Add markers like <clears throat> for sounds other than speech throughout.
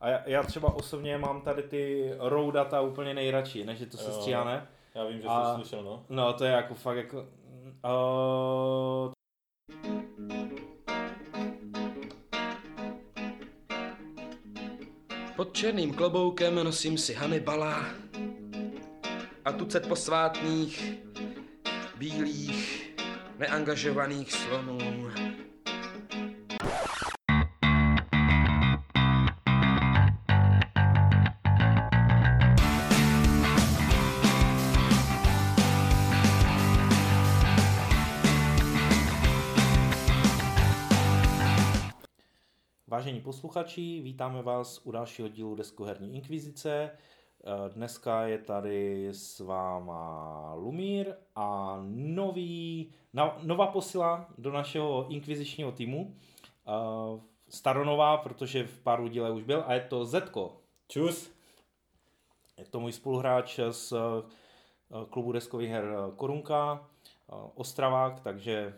A já, já třeba osobně mám tady ty raw data úplně nejradši, než je to se stříhané. Já vím, že A- jsi slyšel, no. No to je jako fakt jako... Uh, Pod černým kloboukem nosím si Hannibala a tucet posvátných, bílých, neangažovaných slonů. Posluchači, vítáme vás u dalšího dílu Deskoherní inkvizice. Eh, Dneska je tady s váma Lumír a nový, no, nová posila do našeho inkvizičního týmu. Eh, Staronová, protože v pár díle už byl a je to Zetko. Čus. Je to můj spoluhráč z eh, klubu deskových her Korunka, Ostravák, takže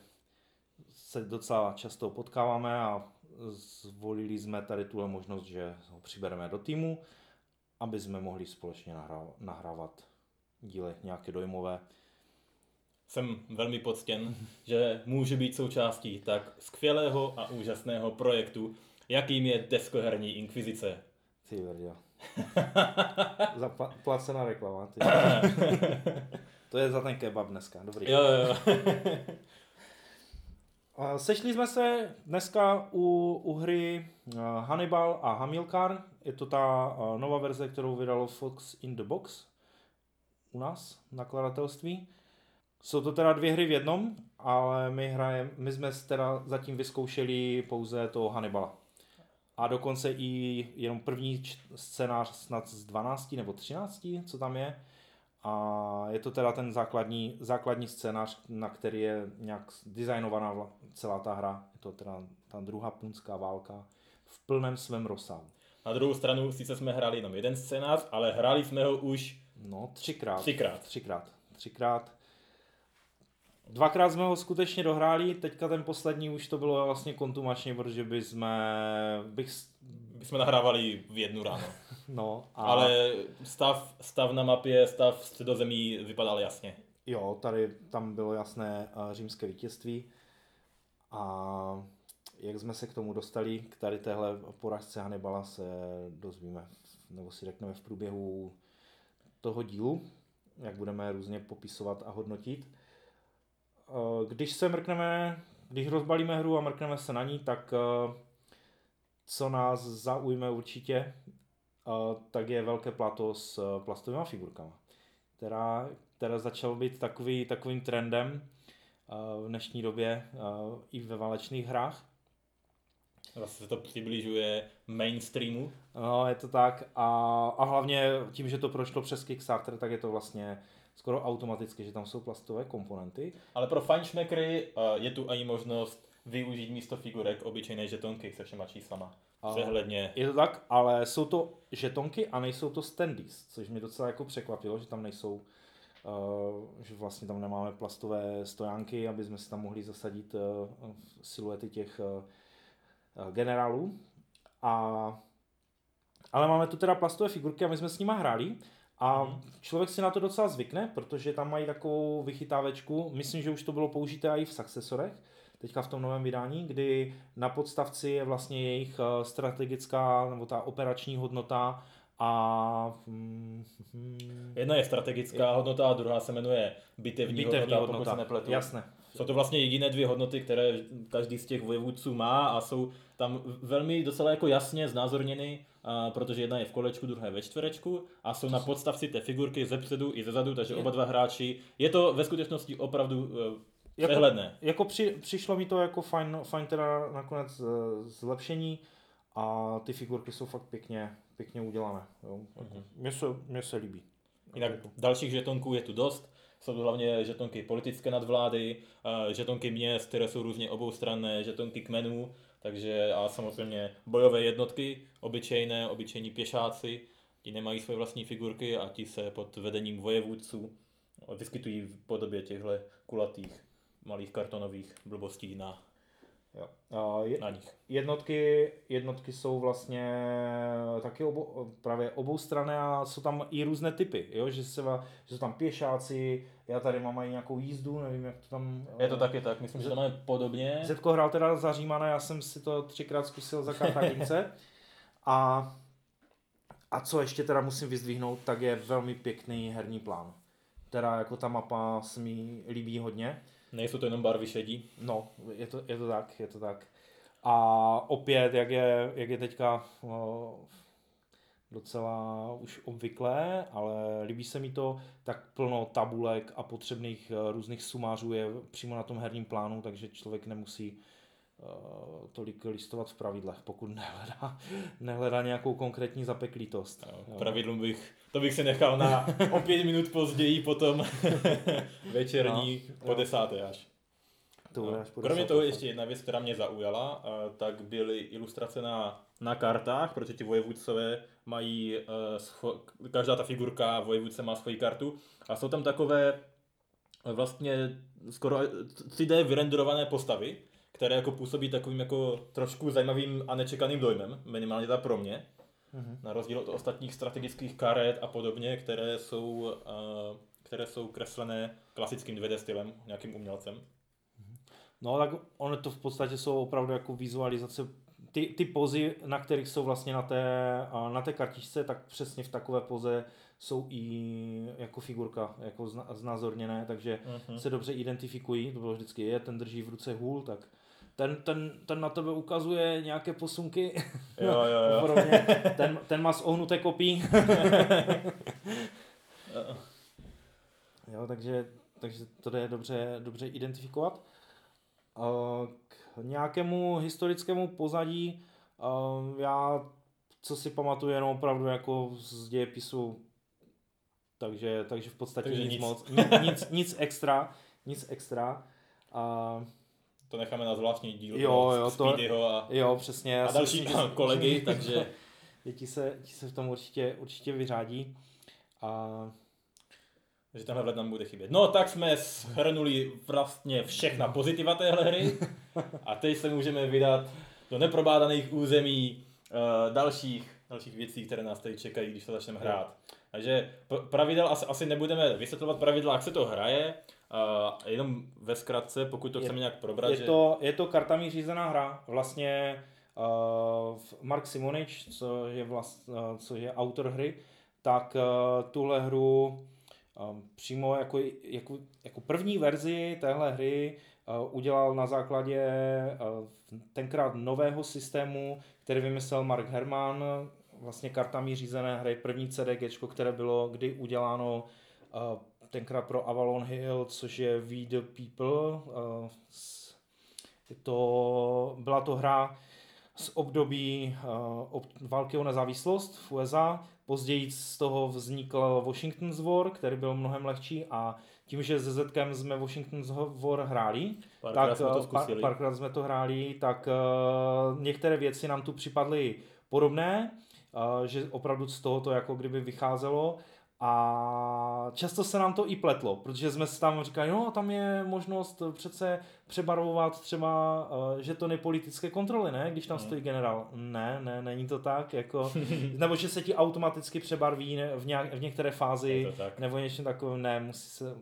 se docela často potkáváme a zvolili jsme tady tuhle možnost, že ho přibereme do týmu, aby jsme mohli společně nahrá- nahrávat díly nějaké dojmové. Jsem velmi poctěn, že může být součástí tak skvělého a úžasného projektu, jakým je deskoherní inkvizice. Ty vrděl. <laughs> Zaplacená reklama. Ty. <laughs> to je za ten kebab dneska, dobrý. Jo, jo, jo. Sešli jsme se dneska u, u hry eh, Hannibal a Hamilcar. Je to ta eh, nová verze, kterou vydalo Fox in the Box u nás, nakladatelství. Jsou to teda dvě hry v jednom, ale my, hrajem, my jsme teda zatím vyzkoušeli pouze toho Hannibala. A dokonce i jenom první scénář snad z 12 nebo 13, co tam je. A je to teda ten základní, základní scénář, na který je nějak designovaná celá ta hra. Je to teda ta druhá punská válka v plném svém rozsahu. Na druhou stranu sice jsme hráli jenom jeden scénář, ale hráli jsme ho už No, třikrát. Třikrát. Třikrát. Třikrát. Dvakrát jsme ho skutečně dohráli, teďka ten poslední už to bylo vlastně kontumačně, protože by jsme, bych, jsme nahrávali v jednu ráno. <laughs> no, a, Ale stav, stav na mapě, stav středozemí vypadal jasně. Jo, tady tam bylo jasné eh, římské vítězství a jak jsme se k tomu dostali, k tady téhle poražce Hannibala se dozvíme, nebo si řekneme v průběhu toho dílu, jak budeme různě popisovat a hodnotit. Eh, Když se mrkneme, když rozbalíme hru a mrkneme se na ní, tak eh, co nás zaujme určitě, tak je velké plato s eh, plastovými figurkama která, která začal být takový, takovým trendem eh, v dnešní době eh, i ve válečných hrách. Zase se to přibližuje mainstreamu. No, je to tak a, a hlavně tím, že to prošlo přes Kickstarter, tak je to vlastně skoro automaticky, že tam jsou plastové komponenty. Ale pro fajnšmekry uh, je tu i možnost využít místo figurek obyčejné žetonky se všema číslama. Přehledně. Je to tak, ale jsou to žetonky a nejsou to standees, což mě docela jako překvapilo, že tam nejsou, uh, že vlastně tam nemáme plastové stojánky, aby jsme si tam mohli zasadit uh, siluety těch uh, generálů. A, ale máme tu teda plastové figurky a my jsme s nima hráli a Mhm. člověk si na to docela zvykne, protože tam mají takovou vychytávečku, myslím, že už to bylo použité i v successorech, teďka v tom novém vydání, kdy na podstavci je vlastně jejich eh, strategická nebo ta operační hodnota a mm, Jedna je strategická hodnota a druhá se jmenuje bitevní, bitevní hodnota, hodnota. pokud se nepletu. Jasné. Jsou to vlastně jediné dvě hodnoty, které každý z těch vojevůdců má a jsou tam velmi docela jako jasně znázorněny, a protože jedna je v kolečku, druhá je ve čtverečku a jsou na podstavci té figurky ze předu i ze zadu, takže oba dva hráči. Je to ve skutečnosti opravdu uh, Jako- přehledné. Jako při, přišlo mi to jako fajn, fajn teda nakonec eh, zlepšení a ty figurky jsou fakt pěkně, pěkně udělané. Jo. Jako, Mhm. mně, se, mně se líbí. Jinak dalších žetonků je tu dost. Jsou to hlavně žetonky politické nadvlády, eh, žetonky měst, které jsou různě oboustranné, žetonky kmenů, takže a samozřejmě bojové jednotky, obyčejné, obyčejní pěšáci, ti nemají své vlastní figurky a ti se pod vedením vojevůdců vyskytují v podobě těchto kulatých malých kartonových blbostí na Jo. Uh, je, na nich. jednotky, jednotky jsou vlastně taky obou, právě oboustranné a jsou tam i různé typy, jo? Že, se, že jsou tam pěšáci, já tady mám i nějakou jízdu, nevím jak to tam... Je to taky tak, myslím, že to máme podobně. Zetko hrál teda za Římana, já jsem si to třikrát zkusil za Kartagince <laughs> a, a co ještě teda musím vyzdvihnout, tak je velmi pěkný herní plán. Teda jako ta mapa se mi líbí hodně. Nejsou to jenom barvy šedí. No, je to, je to tak, je to tak. A opět, jak je, jak je teďka o, docela už obvyklé, ale líbí se mi to, tak plno tabulek a potřebných e, různých sumářů je přímo na tom herním plánu, takže člověk nemusí tolik listovat v pravidlech, pokud nehledá, <laughs> nehledá nějakou konkrétní zapeklitost. No, pravidlům bych, to bych si nechal na <laughs> o pět minut později, potom <laughs> večerní no, po desáté až. To no. až po Kromě toho ještě jedna věc, která mě zaujala, eh, tak byly ilustrace na, na kartách, protože ti vojevůdcové mají, eh, scho- každá ta figurka vojevůdce má svoji kartu a jsou tam takové eh, vlastně skoro 3D vyrenderované postavy, které jako působí takovým jako trošku zajímavým a nečekaným dojmem, minimálně ta pro mě. Mhm. Na rozdíl od ostatních strategických karet a podobně, které jsou, uh, které jsou kreslené klasickým 2D stylem, nějakým umělcem. No tak ono to v podstatě jsou opravdu jako vizualizace, ty, ty pozy, na kterých jsou vlastně na té, na té kartičce, tak přesně v takové poze jsou i jako figurka jako zna, znázorněné, takže Mhm. se dobře identifikují, to bylo vždycky je, ten drží v ruce hůl, tak ten, ten, ten na tebe ukazuje nějaké posunky, Jo, jo, jo. podobně. ten, ten má zohnuté kopí. jo, takže, takže to je dobře, dobře identifikovat. K nějakému historickému pozadí, já co si pamatuju jenom opravdu jako z dějepisu, takže, takže v podstatě Takže nic, nic. moc, nic, nic, extra, nic extra. A, To necháme na zvláštní díl Jo, pro jo, to- a, jo, přesně. a další myslím, že- kolegy, <laughs> takže Děti se, ti se v tom určitě, určitě vyřádí. A že tenhle vhled nám bude chybět. No tak jsme shrnuli vlastně všechna pozitiva téhle hry <laughs> a teď se můžeme vydat do neprobádaných území uh, dalších, dalších věcí, které nás tady čekají, když to začneme hrát. Takže pravidel asi, asi nebudeme vysvětlovat pravidla, jak se to hraje, uh, jenom ve zkratce, pokud to Je- chceme nějak probrat, je že... to, je to kartami řízená hra. Vlastně uh, Mark Simonič, co je, vlast, uh, co je autor hry, tak uh, tuhle hru um, přímo jako, jako, jako první verzi téhle hry uh, udělal na základě uh, tenkrát nového systému, který vymyslel Mark Herman, vlastně kartami řízené hry, první CDG, které bylo kdy uděláno uh, tenkrát pro Avalon Hill, což je We the People. Je to, byla to hra z období ob, války o nezávislost v USA. Později z toho vznikl Washington's War, který byl mnohem lehčí a tím, že se Zetkem jsme Washington's War hráli, Párkrát tak jsme to zkusili. Párkrát jsme to hráli, tak uh, některé věci nám tu připadly podobné, uh, že opravdu z toho to jako kdyby vycházelo a často se nám to i pletlo, protože jsme si tam říkali, no tam je možnost přece přebarvovat třeba uh, žetony politické kontroly, ne, když tam Hmm. stojí generál. Ne, ne, není to tak, jako, <laughs> nebo že se ti automaticky přebarví v, nějak, v některé fázi, to nebo něčem takovým, ne, musí se,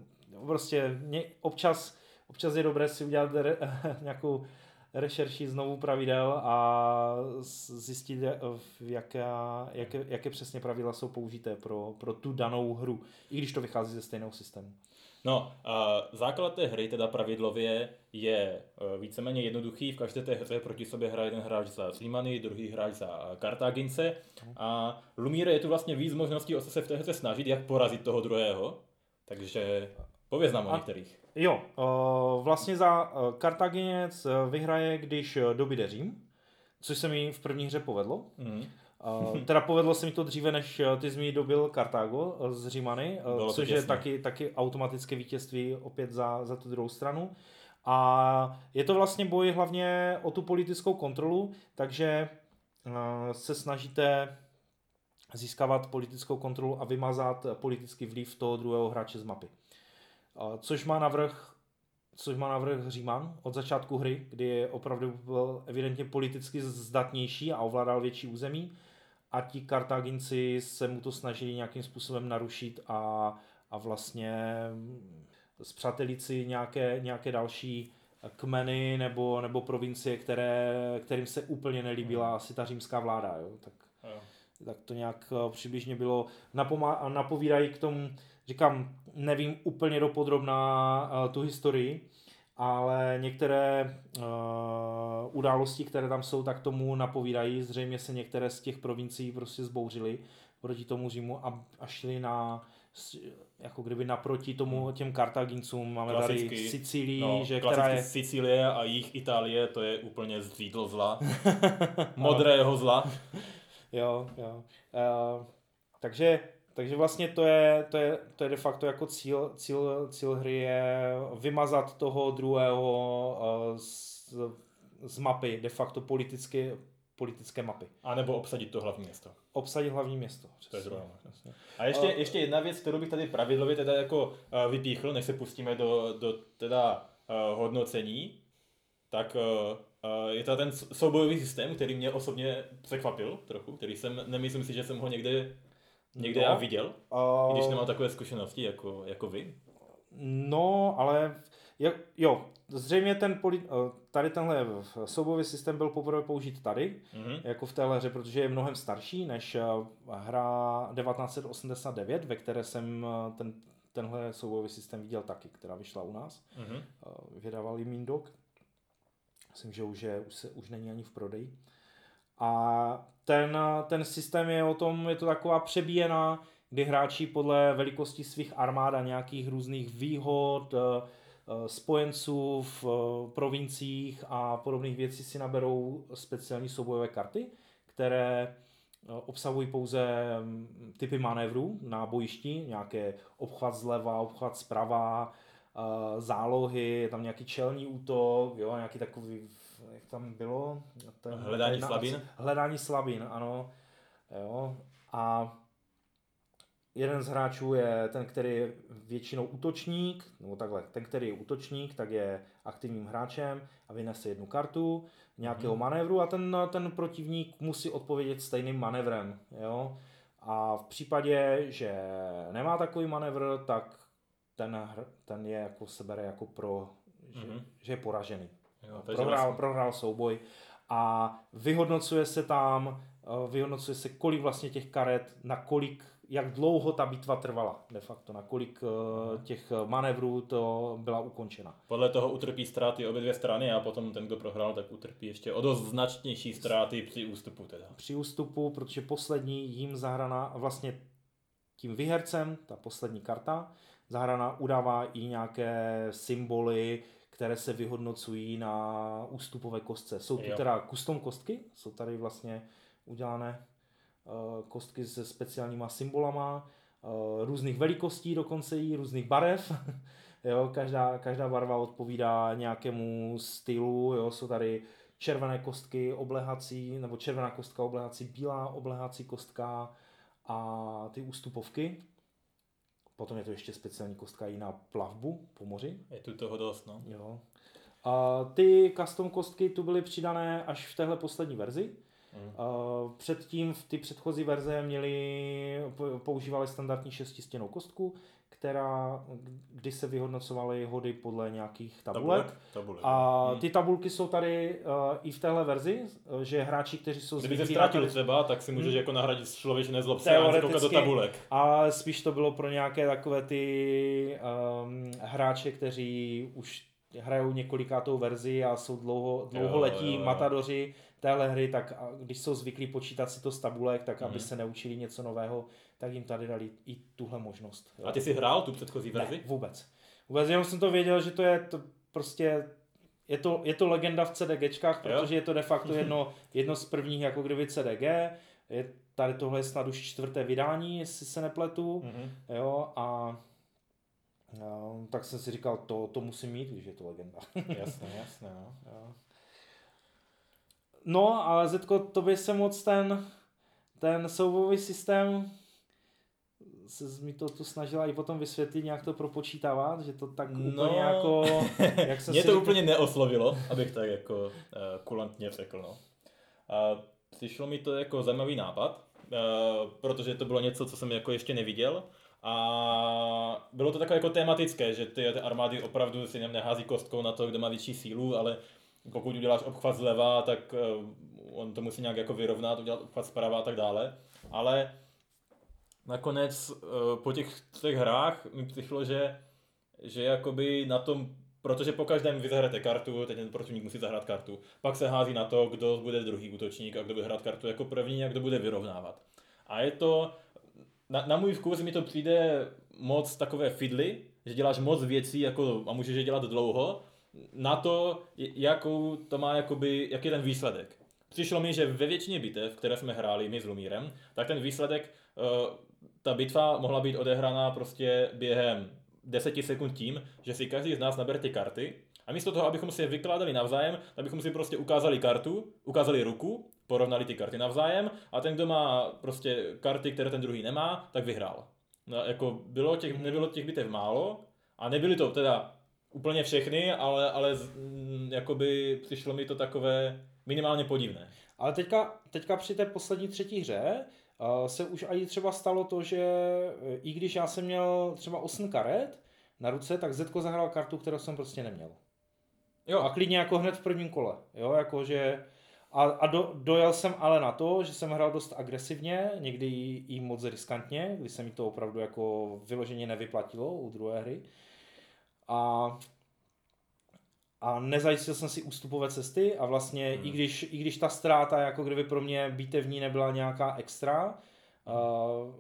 prostě ně, občas, občas je dobré si udělat re, <laughs> nějakou rešerši znovu pravidel a zjistit, jaká, jaké, jaké přesně pravidla jsou použité pro, pro tu danou hru, i když to vychází ze stejného systému. No, uh, základ té hry, teda pravidlově, je uh, víceméně jednoduchý. V každé té hře proti sobě hraje jeden hráč za Slimany, druhý hráč za Kartágince. A Lumíre je tu vlastně víc možností, o co se v té hře snažit, jak porazit toho druhého. Takže pověz nám o A- některých. Jo, eh, vlastně za eh, Kartaginec eh, vyhraje, když dobyde Řím, což se mi v první hře povedlo. Uh, teda povedlo se mi to dříve, než ty jsi mi dobil Kartágo z Římany, Bylo což je taky, taky automatické vítězství opět za, za tu druhou stranu. A je to vlastně boj hlavně o tu politickou kontrolu, takže se snažíte získávat politickou kontrolu a vymazat politický vliv toho druhého hráče z mapy. Což má navrh což má návrh Říman od začátku hry, kdy je opravdu byl evidentně politicky zdatnější a ovládal větší území a ti Kartáginci se mu to snažili nějakým způsobem narušit a, a vlastně zpřátelit si nějaké, nějaké další kmeny nebo, nebo provincie, které, kterým se úplně nelíbila hmm. asi ta římská vláda. Jo? Tak, jo. tak to nějak eh, přibližně bylo. Napomá- napovídají k tomu, říkám, nevím úplně dopodrobná uh, tu historii, ale některé uh, události, které tam jsou, tak tomu napovídají. Zřejmě se některé z těch provincií prostě zbouřily proti tomu Římu a, a šli na jako kdyby naproti tomu těm Kartagincům máme Klasicky. tady Sicílii, no, že která je... Sicílie a jich Itálie, to je úplně zřídlo zla. <laughs> Modrého zla. jo, jo. Uh, takže, takže vlastně to je, to je, to je de facto jako cíl, cíl, cíl hry je vymazat toho druhého uh, z, z mapy, de facto politicky, politické mapy. A nebo obsadit to hlavní město. Obsadit hlavní město. Přesně. To je druhá. A ještě, uh, ještě jedna věc, kterou bych tady pravidlově teda jako uh, vypíchl, než se pustíme do, do teda uh, hodnocení, tak uh, je to ten soubojový systém, který mě osobně překvapil trochu, který jsem, nemyslím si, že jsem ho někde, někde no, já viděl, uh, když nemám takové zkušenosti jako, jako vy. No, ale jo, zřejmě ten poli, eh, tady tenhle soubojový systém byl poprvé použit tady, mm-hmm. jako v téhle hře, protože je mnohem starší než eh, hra 1989, ve které jsem eh, ten, tenhle soubojový systém viděl taky, která vyšla u nás. Mm-hmm. Vydávali Mindok. Myslím, že už, je, už, se, už není ani v prodeji. A ten, ten systém je o tom, je to taková přebíjená, kdy hráči podle velikosti svých armád a nějakých různých výhod, Eh, spojenců v eh, provinciích a podobných věcí si naberou speciální soubojové karty, které eh, obsahují pouze mm, typy manévrů na bojišti, nějaké obchvat zleva, obchvat zprava, zálohy, je tam nějaký čelní útok, jo, nějaký takový, jak tam bylo? Ten, hledání ten, slabin? Hledání slabin, ano. Jo. A jeden z hráčů je ten, který je většinou útočník, nebo takhle, ten, který je útočník, tak je aktivním hráčem a vynese jednu kartu nějakého hmm. manévru a ten, ten protivník musí odpovědět stejným manévrem. Jo? A v případě, že nemá takový manévr, tak ten, ten je jako se bere jako pro, že, hmm. že je poražený. Jo, prohrál, vlastně... prohrál souboj a vyhodnocuje se tam, eh, vyhodnocuje se, kolik vlastně těch karet, na kolik jak dlouho ta bitva trvala de facto, na kolik uh, těch manévrů to byla ukončena. Podle toho utrpí ztráty obě dvě strany a potom ten, kdo prohrál, tak utrpí ještě o dost značnější ztráty při ústupu teda. Při ústupu, protože poslední jim zahraná vlastně tím vyhercem, ta poslední karta, zahraná udává i nějaké symboly, které se vyhodnocují na ústupové kostce. Jsou tu teda custom kostky, jsou tady vlastně udělané Eh, kostky se speciálníma symbolama, eh, různých velikostí dokonce i různých barev. <laughs> jo, každá, každá barva odpovídá nějakému stylu, jo, jsou tady červené kostky oblehací, nebo červená kostka oblehací, bílá oblehací kostka a ty ústupovky. Potom je to ještě speciální kostka i na plavbu po moři. Je tu toho dost, no. Jo. A ty custom kostky tu byly přidané až v téhle poslední verzi. Mm. Předtím v ty předchozí verze měli, používali standardní šestistěnou kostku, která, kdy se vyhodnocovaly hody podle nějakých tabulek. tabulek, tabulek a hmm. ty tabulky jsou tady uh, i v téhle verzi, že hráči, kteří jsou Kdyby se ztratil tady... třeba, tak si můžeš hmm. jako nahradit člověk zlob se a do tabulek. A spíš to bylo pro nějaké takové ty um, hráče, kteří už hrajou několikátou verzi a jsou dlouho, dlouholetí jo, jo, jo. matadoři, téhle hry, tak když jsou zvyklí počítat si to z tabulek, tak mm-hmm. aby mhm. se neučili něco nového, tak jim tady dali i tuhle možnost. Jo. A ty jsi hrál tu předchozí verzi? Ne, vůbec. Vůbec jenom jsem to věděl, že to je to prostě je to, je to legenda v CDGčkách, protože jo? je to de facto <laughs> jedno, jedno z prvních jako kdyby CDG. Je, tady tohle je snad už čtvrté vydání, jestli se nepletu. Mm-hmm. Jo, a No, tak jsem si říkal, to, to musím mít, když je to legenda. jasně, jasně. No. <laughs> Jo. No, ale Zetko, to by se moc ten, ten soubojový systém se mi to tu snažila i potom vysvětlit, nějak to propočítávat, že to tak No. úplně jako, jak <laughs> jsem Mě to říkal- úplně neoslovilo, abych tak jako uh, kulantně řekl. No. A přišlo mi to jako zajímavý nápad, uh, protože to bylo něco, co jsem jako ještě neviděl. A bylo to takové jako tematické, že ty, ty armády opravdu si nehází kostkou na to, kdo má větší sílu, ale pokud uděláš obchvat zleva, tak uh, on to musí nějak jako vyrovnat, udělat obchvat zprava a tak dále. Ale nakonec uh, po těch třech hrách mi přišlo, že, že jakoby na tom, protože po každém vy zahrajete kartu, teď ten protivník musí zahrát kartu, pak se hází na to, kdo bude druhý útočník a kdo bude hrát kartu jako první a kdo bude vyrovnávat. A je to, na, na můj vkus mi to přijde moc takové fidly, že děláš moc věcí jako, a můžeš je dělat dlouho, na to, jakou to má, jakoby, jaký je ten výsledek. Přišlo mi, že ve většině bitev, které jsme hráli my s Lumírem, tak ten výsledek, eh, ta bitva mohla být odehraná prostě během 10 sekund tím, že si každý z nás nabere ty karty a místo toho, abychom si je vykládali navzájem, tak bychom si prostě ukázali kartu, ukázali ruku, porovnali ty karty navzájem a ten, kdo má prostě karty, které ten druhý nemá, tak vyhrál. No, jako bylo těch, nebylo těch bitev málo a nebyly to teda úplně všechny, ale, ale mm, jakoby přišlo mi to takové minimálně podivné. Ale teďka, teďka při té poslední třetí hře uh, se už i třeba stalo to, že eh, i když já jsem měl třeba 8 karet na ruce, tak Zetko zahrál kartu, kterou jsem prostě neměl. Jo, A klidně jako hned v prvním kole. Jo, jako že... A, a do, dojel jsem ale na to, že jsem hrál dost agresivně, někdy i, i moc riskantně, kdy se mi to opravdu jako vyloženě nevyplatilo u druhé hry. A, a nezajistil jsem si ústupové cesty a vlastně hmm. i, když, i když ta ztráta jako kdyby pro mě bitevní nebyla nějaká extra, uh,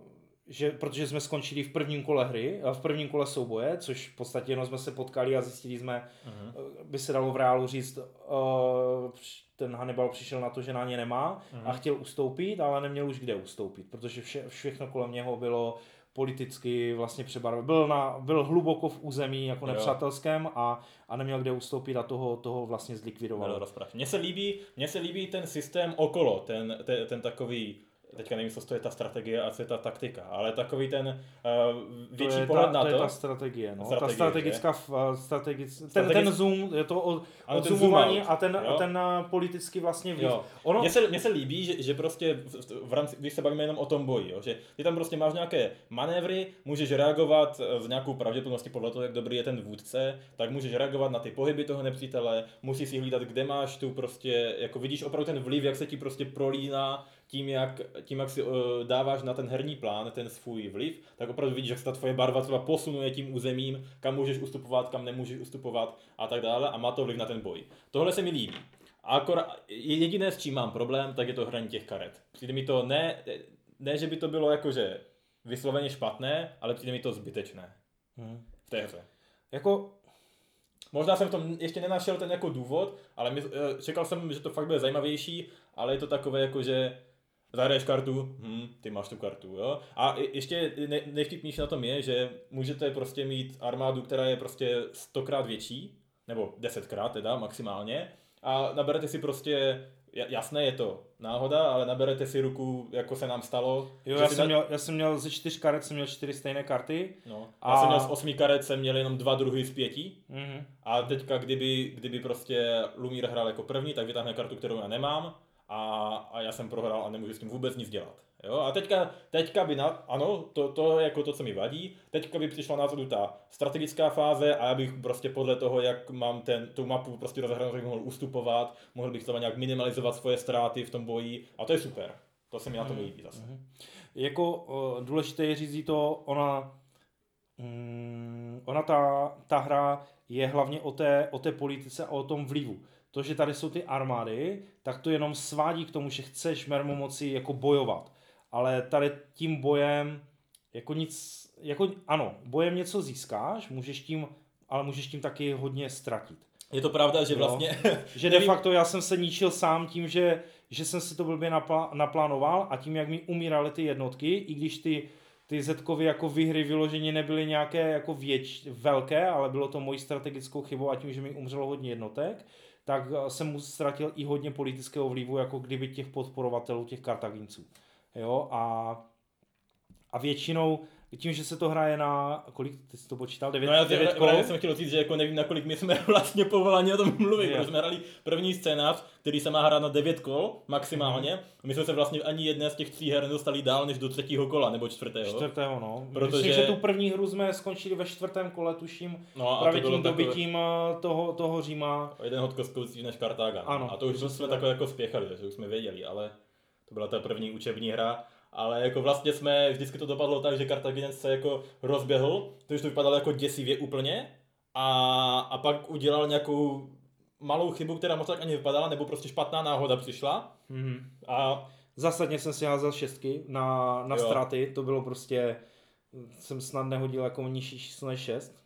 že, protože jsme skončili v prvním kole hry, v prvním kole souboje, což v podstatě jenom jsme se potkali a zjistili jsme, Mhm. uh, by se dalo v reálu říct, uh, ten Hannibal přišel na to, že na ně nemá Mhm. a chtěl ustoupit, ale neměl už kde ustoupit, protože vše, všechno kolem něho bylo politicky vlastně přebarvené. Byl, na, byl hluboko v území jako nepřátelském a, a neměl kde ustoupit a toho, toho vlastně zlikvidoval. Mně se líbí, mně se líbí ten systém okolo, ten, ten, ten takový, teďka nevím, co to je ta strategie a co je ta taktika, ale takový ten uh, větší to je pohled ta, na to. to. je ta strategie, no. Strategie, ta strategická, f- strategic, ten, Strategic- ten zoom, je to od, Ano, ten odzoomování zoom out, a ten, jo. ten uh, politicky vlastně vliv. Ono, Mně se, mně se líbí, že, že prostě v, v- v rámci, když se bavíme jenom o tom boji, jo, že ty tam prostě máš nějaké manévry, můžeš reagovat eh, s nějakou pravděpodobností podle toho, jak dobrý je ten vůdce, tak můžeš reagovat na ty pohyby toho nepřítele, musíš si hlídat, kde máš tu prostě, jako vidíš opravdu ten vliv, jak se ti prostě prolíná tím, jak, tím, jak si uh, dáváš na ten herní plán ten svůj vliv, tak opravdu vidíš, jak se ta tvoje barva třeba posunuje tím územím, kam můžeš ustupovat, kam nemůžeš ustupovat a tak dále a má to vliv na ten boj. Tohle se mi líbí. A akor, jediné, s čím mám problém, tak je to hraní těch karet. Přijde mi to ne, ne že by to bylo jakože vysloveně špatné, ale přijde mi to zbytečné hm. v té hře. Jako, Možná jsem v tom ještě nenašel ten jako důvod, ale my, eh, čekal jsem, že to fakt bude zajímavější, ale je to takové jako, že zahraješ kartu, hm, ty máš tu kartu, jo. A ještě ne, nejvtipnější na tom je, že můžete prostě mít armádu, která je prostě stokrát větší, nebo desetkrát teda maximálně, a naberete si prostě, ja- jasné je to náhoda, ale naberete si ruku, jako se nám stalo. jo, já jsem, na- měl, já jsem měl ze čtyř karet, jsem měl čtyři stejné karty. No, A- já jsem měl z osmi karet, jsem měl jenom dva druhy z pěti, Mhm. a teďka, kdyby, kdyby prostě Lumír hrál jako první, tak vytáhne kartu, kterou já nemám a, a já jsem prohrál a nemůžu s tím vůbec nic dělat. Jo? A teďka, teďka by, na, ano, to, to je jako to, co mi vadí, teďka by přišla na řadu ta strategická fáze a já bych prostě podle toho, jak mám ten, tu mapu prostě rozhranou, tak mohl ustupovat, mohl bych třeba nějak minimalizovat svoje ztráty v tom boji a to je super. To se mi na tom líbí zase. Jako uh, důležité je říct to, ona, mm, ona ta, ta hra je hlavně o té, o té politice a o tom vlivu. To, že tady jsou ty armády, tak to jenom svádí k tomu, že chceš mermomoci jako bojovat. Ale tady tím bojem jako nic, jako ano, bojem něco získáš, můžeš tím, ale můžeš tím taky hodně ztratit. Je to pravda, že Jo. vlastně Že de facto já jsem se ničil sám tím, že, že jsem si to blbě napla, naplánoval a tím, jak mi umíraly ty jednotky, i když ty, ty Zetkovy jako výhry vyloženě nebyly nějaké jako věč, velké, ale bylo to mojí strategickou chybou a tím, že mi umřelo hodně jednotek, tak eh, jsem mu ztratil i hodně politického vlivu, jako kdyby těch podporovatelů těch Kartaginců. Jo, a, a většinou, tím, že se to hraje na, kolik ty jsi to počítal, 9, No já, 9 já, kol? já jsem chtěl říct, že jako nevím, na kolik my jsme <laughs> vlastně povoláni o tom mluvit, Jo. protože jsme hrali první scénář, který se má hrát na 9 kol maximálně. Mhm. My jsme se vlastně ani jedné z těch tří her nedostali dál než do třetího kola nebo čtvrtého. Čtvrtého, no. Protože- Myslím, že tu první hru jsme skončili ve čtvrtém kole, tuším, No a právě tím takové- dobytím eh, toho, toho Říma. O jeden hod kostkou než Kartága. Ano, a to už jsme tak. takhle jako spěchali, takže už jsme věděli, ale to byla ta první učební hra. Ale jako vlastně jsme, vždycky to dopadlo tak, že Kartaginec se jako rozběhl, to už to vypadalo jako děsivě úplně a, a pak udělal nějakou malou chybu, která moc tak ani vypadala, nebo prostě špatná náhoda přišla Mhm. a Zásadně jsem si házel šestky na, na Jo. ztráty, to bylo prostě, jsem snad nehodil jako nižší číslo než 6.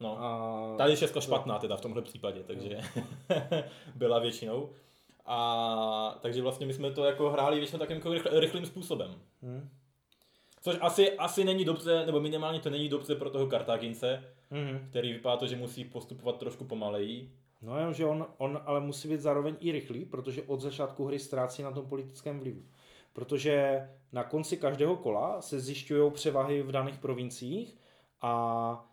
no, A... tady je šestka špatná teda v tomhle případě, takže <laughs> byla většinou. A takže vlastně my jsme to jako hráli většinou takovým jako rychl, rychlým způsobem. Hm. Což asi, asi není dobře, nebo minimálně to není dobře pro toho Kartágince, Mhm. který vypadá to, že musí postupovat trošku pomaleji. No jenom, že on, on ale musí být zároveň i rychlý, protože od začátku hry ztrácí na tom politickém vlivu. Protože na konci každého kola se zjišťují převahy v daných provinciích a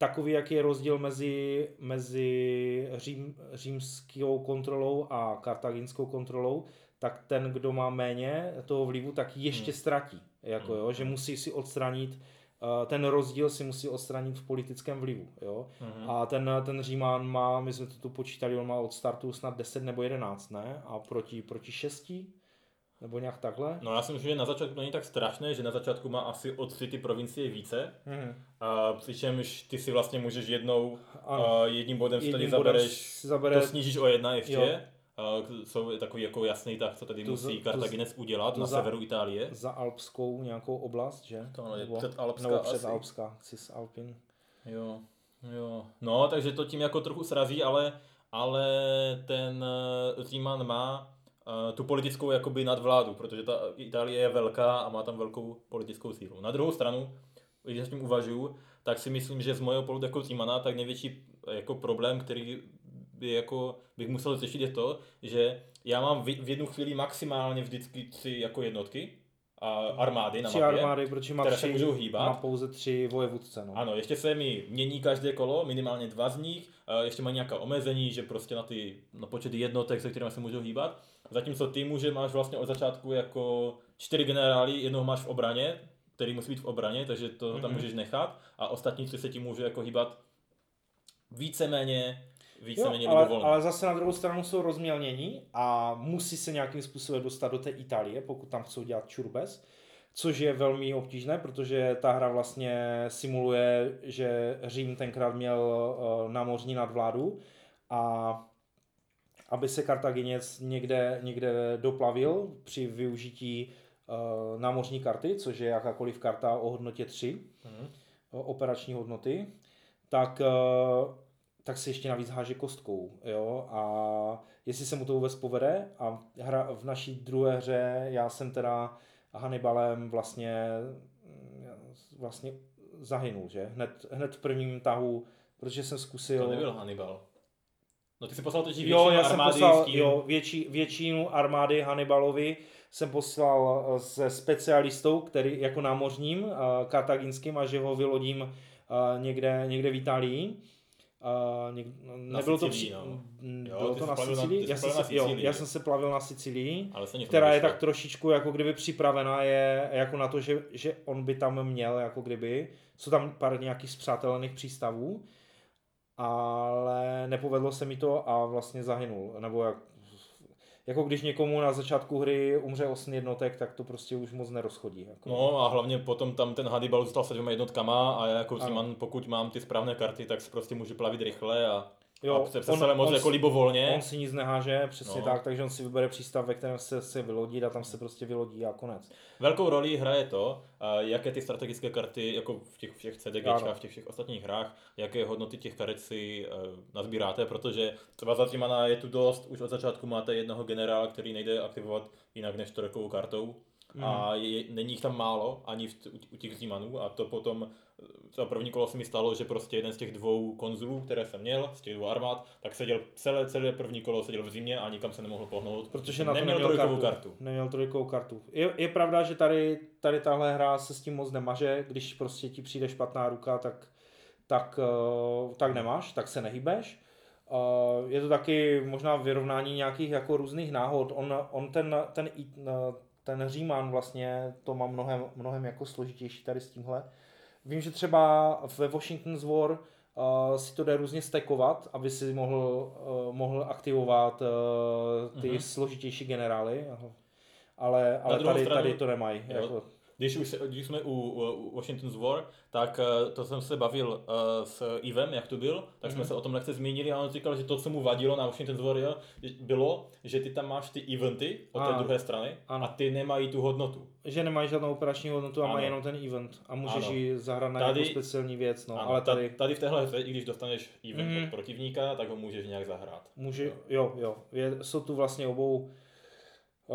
takový, jaký je rozdíl mezi, mezi řím, římskou kontrolou a kartaginskou kontrolou, tak ten, kdo má méně toho vlivu, tak ještě ztratí. Jako, jo, že musí si odstranit eh, ten rozdíl si musí odstranit v politickém vlivu. Jo? Mhm. A ten, ten Římán má, my jsme to tu počítali, on má od startu snad 10 nebo 11, ne? A proti, proti 6? Nebo nějak takhle? No já si myslím, že na začátku to není tak strašné, že na začátku má asi o tři ty provincie více, Mhm. a přičemž ty si vlastně můžeš jednou Ano. a jedním bodem si tady Jedním bodem zabereš, zabere to snížíš o jedna ještě. Jo. A jsou takový jako jasný tak, co tady Tu musí za- Kartaginec udělat na za- severu Itálie. za alpskou nějakou oblast, že? To ano, je nebo, předalpská nebo asi. předalpská, Cisalpin. Jo, jo. No, takže to tím jako trochu srazí, ale, ale ten Říman má eh, tu politickou jakoby nadvládu, protože ta Itálie je velká a má tam velkou politickou sílu. Na druhou stranu, když s tím uvažuju, tak si myslím, že z mého pohledu jako Římana, tak největší eh, jako problém, který by jako bych musel řešit je to, že já mám v, jednu chvíli maximálně vždycky tři jako jednotky a armády na Tři mapě. armády, protože má, které se tři, můžou hýbat. má pouze tři vojevůdce. No. Ano, ještě se mi mění každé kolo, minimálně dva z nich, eh, ještě má nějaká omezení, že prostě na ty na počet jednotek, se kterými se můžou hýbat. Zatímco ty muže máš vlastně od začátku jako čtyři generály, jednoho máš v obraně, který musí být v obraně, takže to tam Mhm. můžeš nechat a ostatní tři se ti můžou jako hýbat víceméně, víceméně Jo, ale, ale zase na druhou stranu jsou rozmělnění a musí se nějakým způsobem dostat do té Itálie, pokud tam chcou dělat čurbes, což je velmi obtížné, protože ta hra vlastně simuluje, že Řím tenkrát měl uh, námořní nadvládu a aby se Kartaginec někde, někde doplavil při využití uh, námořní karty, což je jakákoliv karta o hodnotě 3, Mhm. o- operační hodnoty, tak, eh, tak se ještě navíc háže kostkou. Jo? A jestli se mu to vůbec povede a hra, v naší druhé hře já jsem teda Hannibalem vlastně, mm, vlastně zahynul, že? Hned, hned v prvním tahu, protože jsem zkusil... To nebyl Hannibal. No ty si poslal totiž Jo, většinu já jsem poslal jo, větší, většinu armády Hannibalovi jsem poslal eh, se specialistou, který jako námořním, uh, kartaginským a že ho vylodím uh, někde, někde v Itálii. Uh, něk, nebylo to Sicílii, při, no. mm, Jo, bylo to jsi na na- Sicílii? Já jsi jsem, se, na jo, já jsem se plavil na Sicílii, to která je tak trošičku jako kdyby připravená je jako na to, že, že on by tam měl jako kdyby, jsou tam pár nějakých zpřátelených přístavů, ale nepovedlo se mi to a vlastně zahynul, nebo jak, jako když někomu na začátku hry umře 8 jednotek, tak to prostě už moc nerozchodí. Jako. No a hlavně potom tam ten Hannibal zůstal se dvěma jednotkama a já jako. Ziman, pokud mám ty správné karty, tak se prostě můžu plavit rychle a, Jo, a se představím moc on jako si- libovolně. On si nic neháže, přesně No. tak, takže on si vybere přístav, ve kterém se, se vylodí a tam se prostě vylodí a konec. Velkou roli hraje to, a jaké ty strategické karty, jako v těch všech. CDGčkách, v těch všech ostatních hrách, jaké hodnoty těch karet si uh, nazbíráte, protože třeba za Zimana je tu dost, už od začátku máte jednoho generála, který nejde aktivovat jinak než trojkovou kartou. A je, není jich tam málo ani v, u, u těch Římanů a to potom za první kolo se mi stalo, že prostě jeden z těch dvou konzulů, které jsem měl, z těch dvou armád, tak seděl celé, celé první kolo seděl v zimě a nikam se nemohl pohnout, Protože na to neměl neměl trojkovou kartu. kartu. Neměl trojkovou kartu. Je, je pravda, že tady, tady tahle hra se s tím moc nemaže, když prostě ti přijde špatná ruka, tak, tak, eh, tak nemáš, tak se nehybeš. Eh, Je to taky možná vyrovnání nějakých jako různých náhod. On, on ten, ten, eh, ten Říman vlastně to má mnohem, mnohem jako složitější tady s tímhle. Vím, že třeba ve Washington's War uh, si to jde různě stekovat, aby si mohl, uh, mohl aktivovat uh, ty Mhm. mm-hmm. složitější generály. Ale, ale tady, stranu- tady to nemají. Jo. Jako, Když už když jsme u, u Washington's War, tak eh, to jsem se bavil eh, s Ivem, jak to byl, tak jsme Mhm. se o tom lehce zmínili a on říkal, že to, co mu vadilo na Washington's War, jo, bylo, že ty tam máš ty eventy od té druhé strany Ano. a ty nemají tu hodnotu. že nemají žádnou operační hodnotu a Ano. mají jenom ten event. A můžeš Ano. ji zahrát na Tady- nějakou speciální věc. No, Ano, ale ta- tady tady v téhle hře, i když dostaneš event Mhm. od protivníka, tak ho můžeš nějak zahrát. může, jo, jo. Je, jsou tu vlastně obou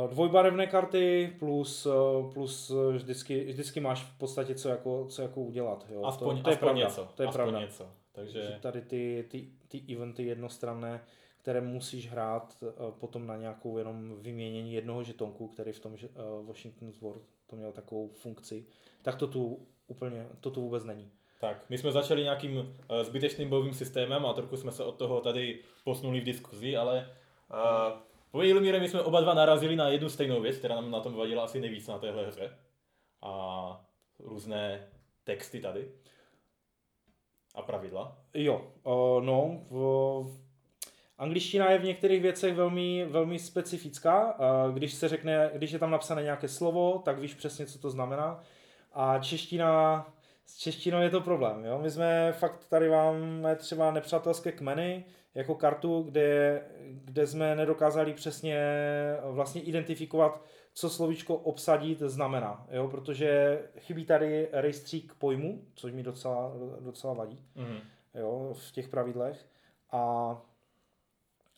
dvojbarevné karty plus, eh, plus eh, vždycky, vždycky máš v podstatě co jako, co jako udělat. Jo. Aspoň, to, to je aspoň pravda. něco. To je aspoň pravda. něco. Že Takže tady ty, ty, ty eventy jednostranné, které musíš hrát eh, potom na nějakou jenom vyměnění jednoho žetonku, který v tom že- eh, Washington's War to měl takovou funkci, tak to tu úplně, to tu vůbec není. tak, my jsme začali nějakým eh, zbytečným bojovým systémem a trochu jsme se od toho tady posunuli v diskuzi, ale uh, po Ilmíre my jsme oba dva narazili na jednu stejnou věc, která nám na tom vadila asi nejvíc na téhle hře. A různé texty tady. A pravidla. Jo, uh, no, v, angličtina je v některých věcech velmi, velmi specifická. Uh, když se řekne, když je tam napsané nějaké slovo, tak víš přesně, co to znamená. A čeština, s češtinou je to problém. Jo? My jsme fakt tady máme třeba nepřátelské kmeny jako kartu, kde, kde jsme nedokázali přesně vlastně identifikovat, co slovíčko obsadit znamená. Jo? Protože chybí tady rejstřík pojmu, což mi docela, docela vadí Mhm. jo, v těch pravidlech. A,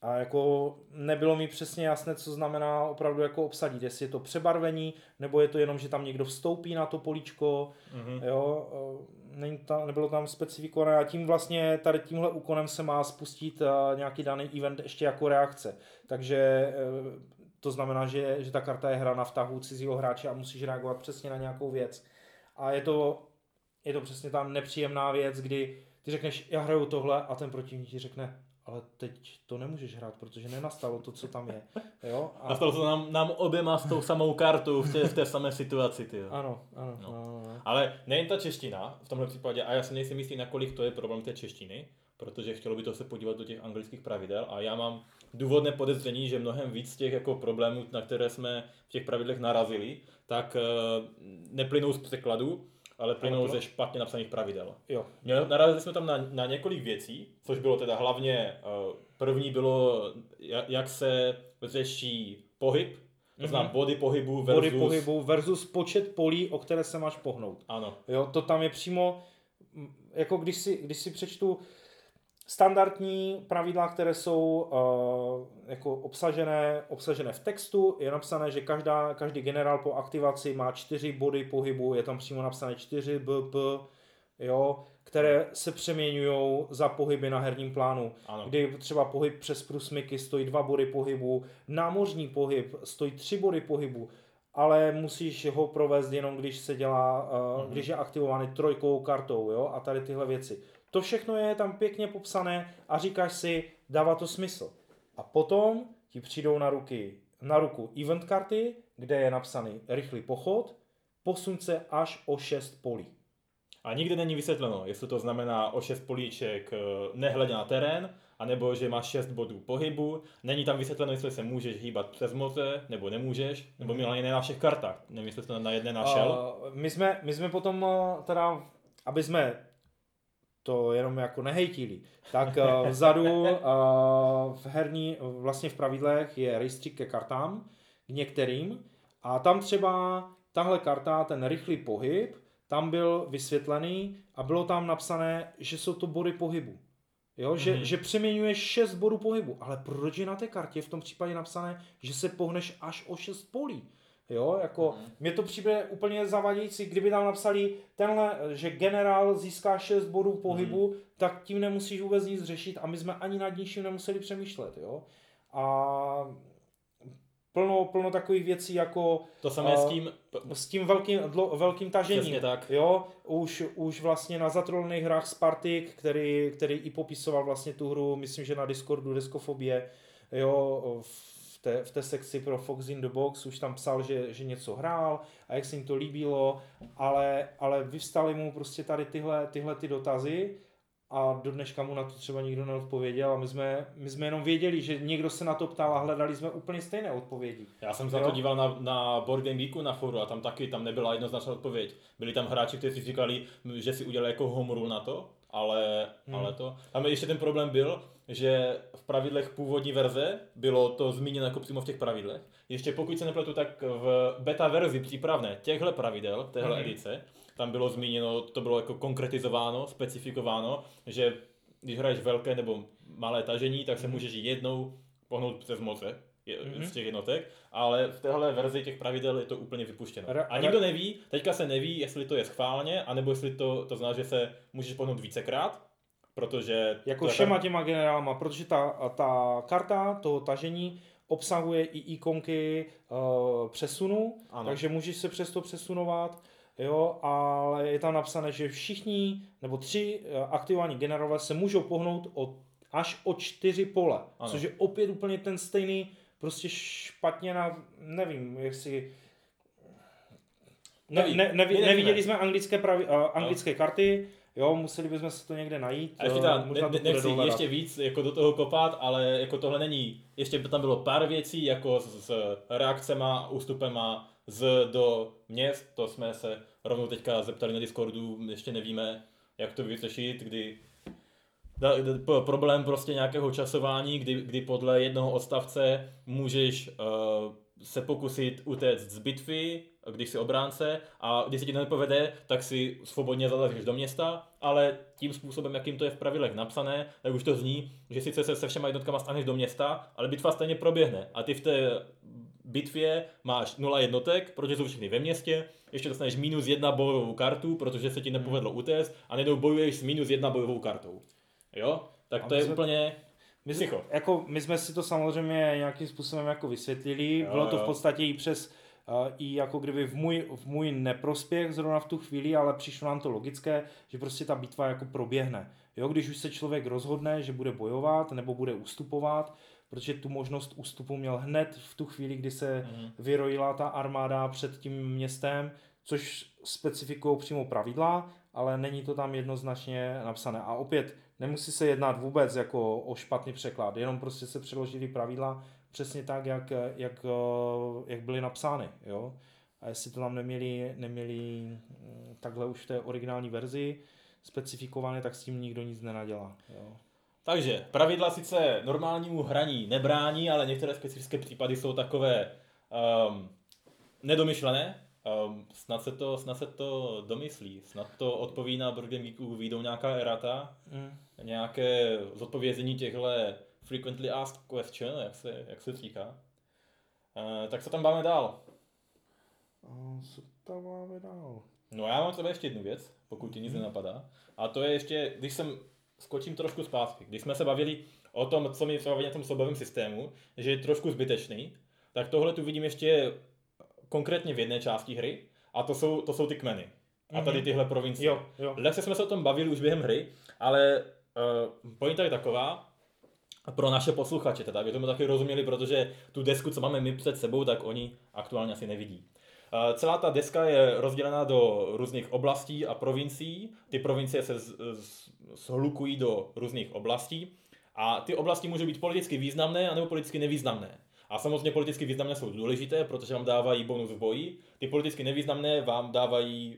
a jako nebylo mi přesně jasné, co znamená opravdu jako obsadit. Jestli je to přebarvení, nebo je to jenom, že tam někdo vstoupí na to políčko, Mhm. jo, eh, není tam, nebylo tam specifikované a tím vlastně tady tímhle úkonem se má spustit eh, nějaký daný event ještě jako reakce. Takže eh, to znamená, že, že ta karta je hra na vtahu cizího hráče a musíš reagovat přesně na nějakou věc. A je to, je to přesně ta nepříjemná věc, kdy ty řekneš, já hraju tohle a ten protivník ti řekne, ale teď to nemůžeš hrát, protože nenastalo to, co tam je. Jo? A stalo se nám, nám oběma s tou samou kartou v té, v té samé situaci. Ty. Ano, ano, No. no. no, no. Ale nejen ta čeština v tomhle případě, a já si nejsem jistý, nakolik to je problém té češtiny, protože chtělo by to se podívat do těch anglických pravidel a já mám důvodné podezření, že mnohem víc těch jako problémů, na které jsme v těch pravidlech narazili, tak uh, neplynou z překladu, ale plynou ze špatně napsaných pravidel. Jo. Narazili jsme tam na, na několik věcí, což bylo teda hlavně, uh, první bylo, ja- jak se řeší pohyb, to znamená Mhm. body pohybu versus... Body pohybu versus počet polí, o které se máš pohnout. Ano, Jo, to tam je přímo, jako když si, když si přečtu standardní pravidla, které jsou uh, jako obsažené, obsažené v textu, je napsané, že každá, každý generál po aktivaci má čtyři body pohybu, je tam přímo napsané 4 BP, jo, které se přeměňují za pohyby na herním plánu. ano. Kdy třeba pohyb přes průsmyky stojí dva body pohybu, námořní pohyb stojí tři body pohybu, ale musíš ho provést jenom, když se dělá, uh, Mhm. když je aktivovaný trojkou kartou, jo, a tady tyhle věci. To všechno je tam pěkně popsané a říkáš si, dává to smysl. A potom ti přijdou na, ruky, na ruku event karty, kde je napsaný rychlý pochod, posun se až o 6 polí. A nikde není vysvětleno, jestli to znamená o 6 políček eh, nehledě na terén, anebo že máš 6 bodů pohybu. Není tam vysvětleno, jestli se můžeš hýbat přes moře, nebo nemůžeš, nebo minimálně ne na všech kartách. Nevím, jestli jsi to na jedné našel. Uh, my, jsme, my jsme potom uh, teda, aby jsme to jenom jako nehejtili, tak uh, vzadu uh, v herní, vlastně v pravidlech je rejstřík ke kartám, k některým a tam třeba tahle karta, ten rychlý pohyb, tam byl vysvětlený a bylo tam napsané, že jsou to body pohybu. Jo, že, Mhm. že přeměňuješ 6 bodů pohybu. Ale proč je na té kartě v tom případě napsané, že se pohneš až o 6 polí? Jo, jako mm. mně to přijde úplně zavadějící, kdyby tam napsali tenhle, že generál získá 6 bodů pohybu, mm. tak tím nemusíš vůbec nic řešit a my jsme ani nad ničím nemuseli přemýšlet, jo. A plno, plno takových věcí jako... To samé uh, s tím... S tím velkým, dlo, velkým tažením. tak. Jo, už, už vlastně na zatrolných hrách Spartik, který, který i popisoval vlastně tu hru, myslím, že na Discordu Deskofobie, jo, v té, v té sekci pro Fox in the Box už tam psal, že, že něco hrál a jak se jim to líbilo, ale, ale vyvstaly mu prostě tady tyhle, tyhle ty dotazy a do dneška mu na to třeba nikdo neodpověděl a my jsme, my jsme jenom věděli, že někdo se na to ptal a hledali jsme úplně stejné odpovědi. Já jsem se na to díval na, na Board Game Geeku na foru a tam taky tam nebyla jednoznačná odpověď. Byli tam hráči, kteří si říkali, že si udělali jako home rule na to, ale, hmm. ale to. Tam ještě ten problém byl, že v pravidlech původní verze bylo to zmíněno jako přímo v těch pravidlech. Ještě pokud se nepletu, tak v beta verzi přípravné těchto pravidel, téhle hmm. edice, tam bylo zmíněno, to bylo jako konkretizováno, specifikováno, že když hraješ velké nebo malé tažení, tak se mhm. můžeš jednou pohnout přes moře mm-hmm. z těch jednotek, ale v téhle verzi těch pravidel je to úplně vypuštěno. A nikdo neví, teďka se neví, jestli to je schválně, anebo jestli to, to znamená, že se můžeš pohnout vícekrát, protože... Jako všema tam... těma generálma, protože ta, ta karta toho tažení obsahuje i ikonky uh, přesunu, ano. takže můžeš se přes to přesunovat jo, ale je tam napsané, že všichni nebo tři eh, aktivovaní generálové se můžou pohnout o, až o čtyři pole, ano. což je opět úplně ten stejný, prostě špatně na, nevím, jestli ne, ne, ne, neviděli jsme anglické, pravi, uh, anglické no. karty, jo, museli bychom se to někde najít. A ještě ta, ne, ne, nechci dohledat. ještě víc jako do toho kopat, ale jako tohle není, ještě by tam bylo pár věcí, jako s, s reakcema, ústupema, z do měst, to jsme se rovnou teďka zeptali na Discordu, ještě nevíme, jak to vyřešit, kdy problém prostě nějakého časování, kdy, kdy podle jednoho odstavce můžeš uh, se pokusit utéct z bitvy, když si obránce a když se ti to nepovede, tak si svobodně zalezeš do města, ale tím způsobem, jakým to je v pravidlech napsané, tak už to zní, že sice se se všema jednotkama staneš do města, ale bitva stejně proběhne a ty v té bitvě máš 0 jednotek, protože jsou všechny ve městě, ještě dostaneš minus jedna bojovou kartu, protože se ti nepovedlo utéct a nedou bojuješ s minus jedna bojovou kartou. Jo? Tak to je jsme, úplně my, psycho. Jako, my jsme si to samozřejmě nějakým způsobem jako vysvětlili, jo, bylo to v podstatě i přes Uh, i jako kdyby v můj, v můj neprospěch zrovna v tu chvíli, ale přišlo nám to logické, že prostě ta bitva jako proběhne. Jo, když už se člověk rozhodne, že bude bojovat nebo bude ustupovat, protože tu možnost ústupu měl hned v tu chvíli, kdy se mm. vyrojila ta armáda před tím městem, což specifikují přímo pravidla, ale není to tam jednoznačně napsané. A opět, nemusí se jednat vůbec jako o špatný překlad, jenom prostě se přeložili pravidla přesně tak, jak, jak, jak byly napsány. Jo? A jestli to tam neměli, neměli mm, takhle už v té originální verzi specifikované, tak s tím nikdo nic nenadělá. Jo? Takže pravidla sice normálnímu hraní nebrání, ale některé specifické případy jsou takové um, nedomyšlené. Um, snad, se to, snad se to domyslí, snad to odpoví na Board Geeku, vyjdou nějaká erata, mm. nějaké zodpovězení těchto frequently asked question, jak se, jak se říká. Uh, tak co tam máme dál? Uh, co tam máme dál? No já mám třeba ještě jednu věc, pokud ti nic mm. nenapadá. A to je ještě, když jsem skočím trošku zpátky. Když jsme se bavili o tom, co mi třeba na tom soubovém systému, že je trošku zbytečný, tak tohle tu vidím ještě konkrétně v jedné části hry a to jsou, to jsou ty kmeny. A tady mhm. tyhle provincie. Jo, jo. Lehce jsme se o tom bavili už během hry, ale uh, pointa je taková, pro naše posluchače, teda, aby tomu taky rozuměli, protože tu desku, co máme my před sebou, tak oni aktuálně asi nevidí. Celá ta deska je rozdělena do různých oblastí a provincií. Ty provincie se shlukují do různých oblastí a ty oblasti můžou být politicky významné anebo politicky nevýznamné. A samozřejmě politicky významné jsou důležité, protože vám dávají bonus v boji. Ty politicky nevýznamné vám dávají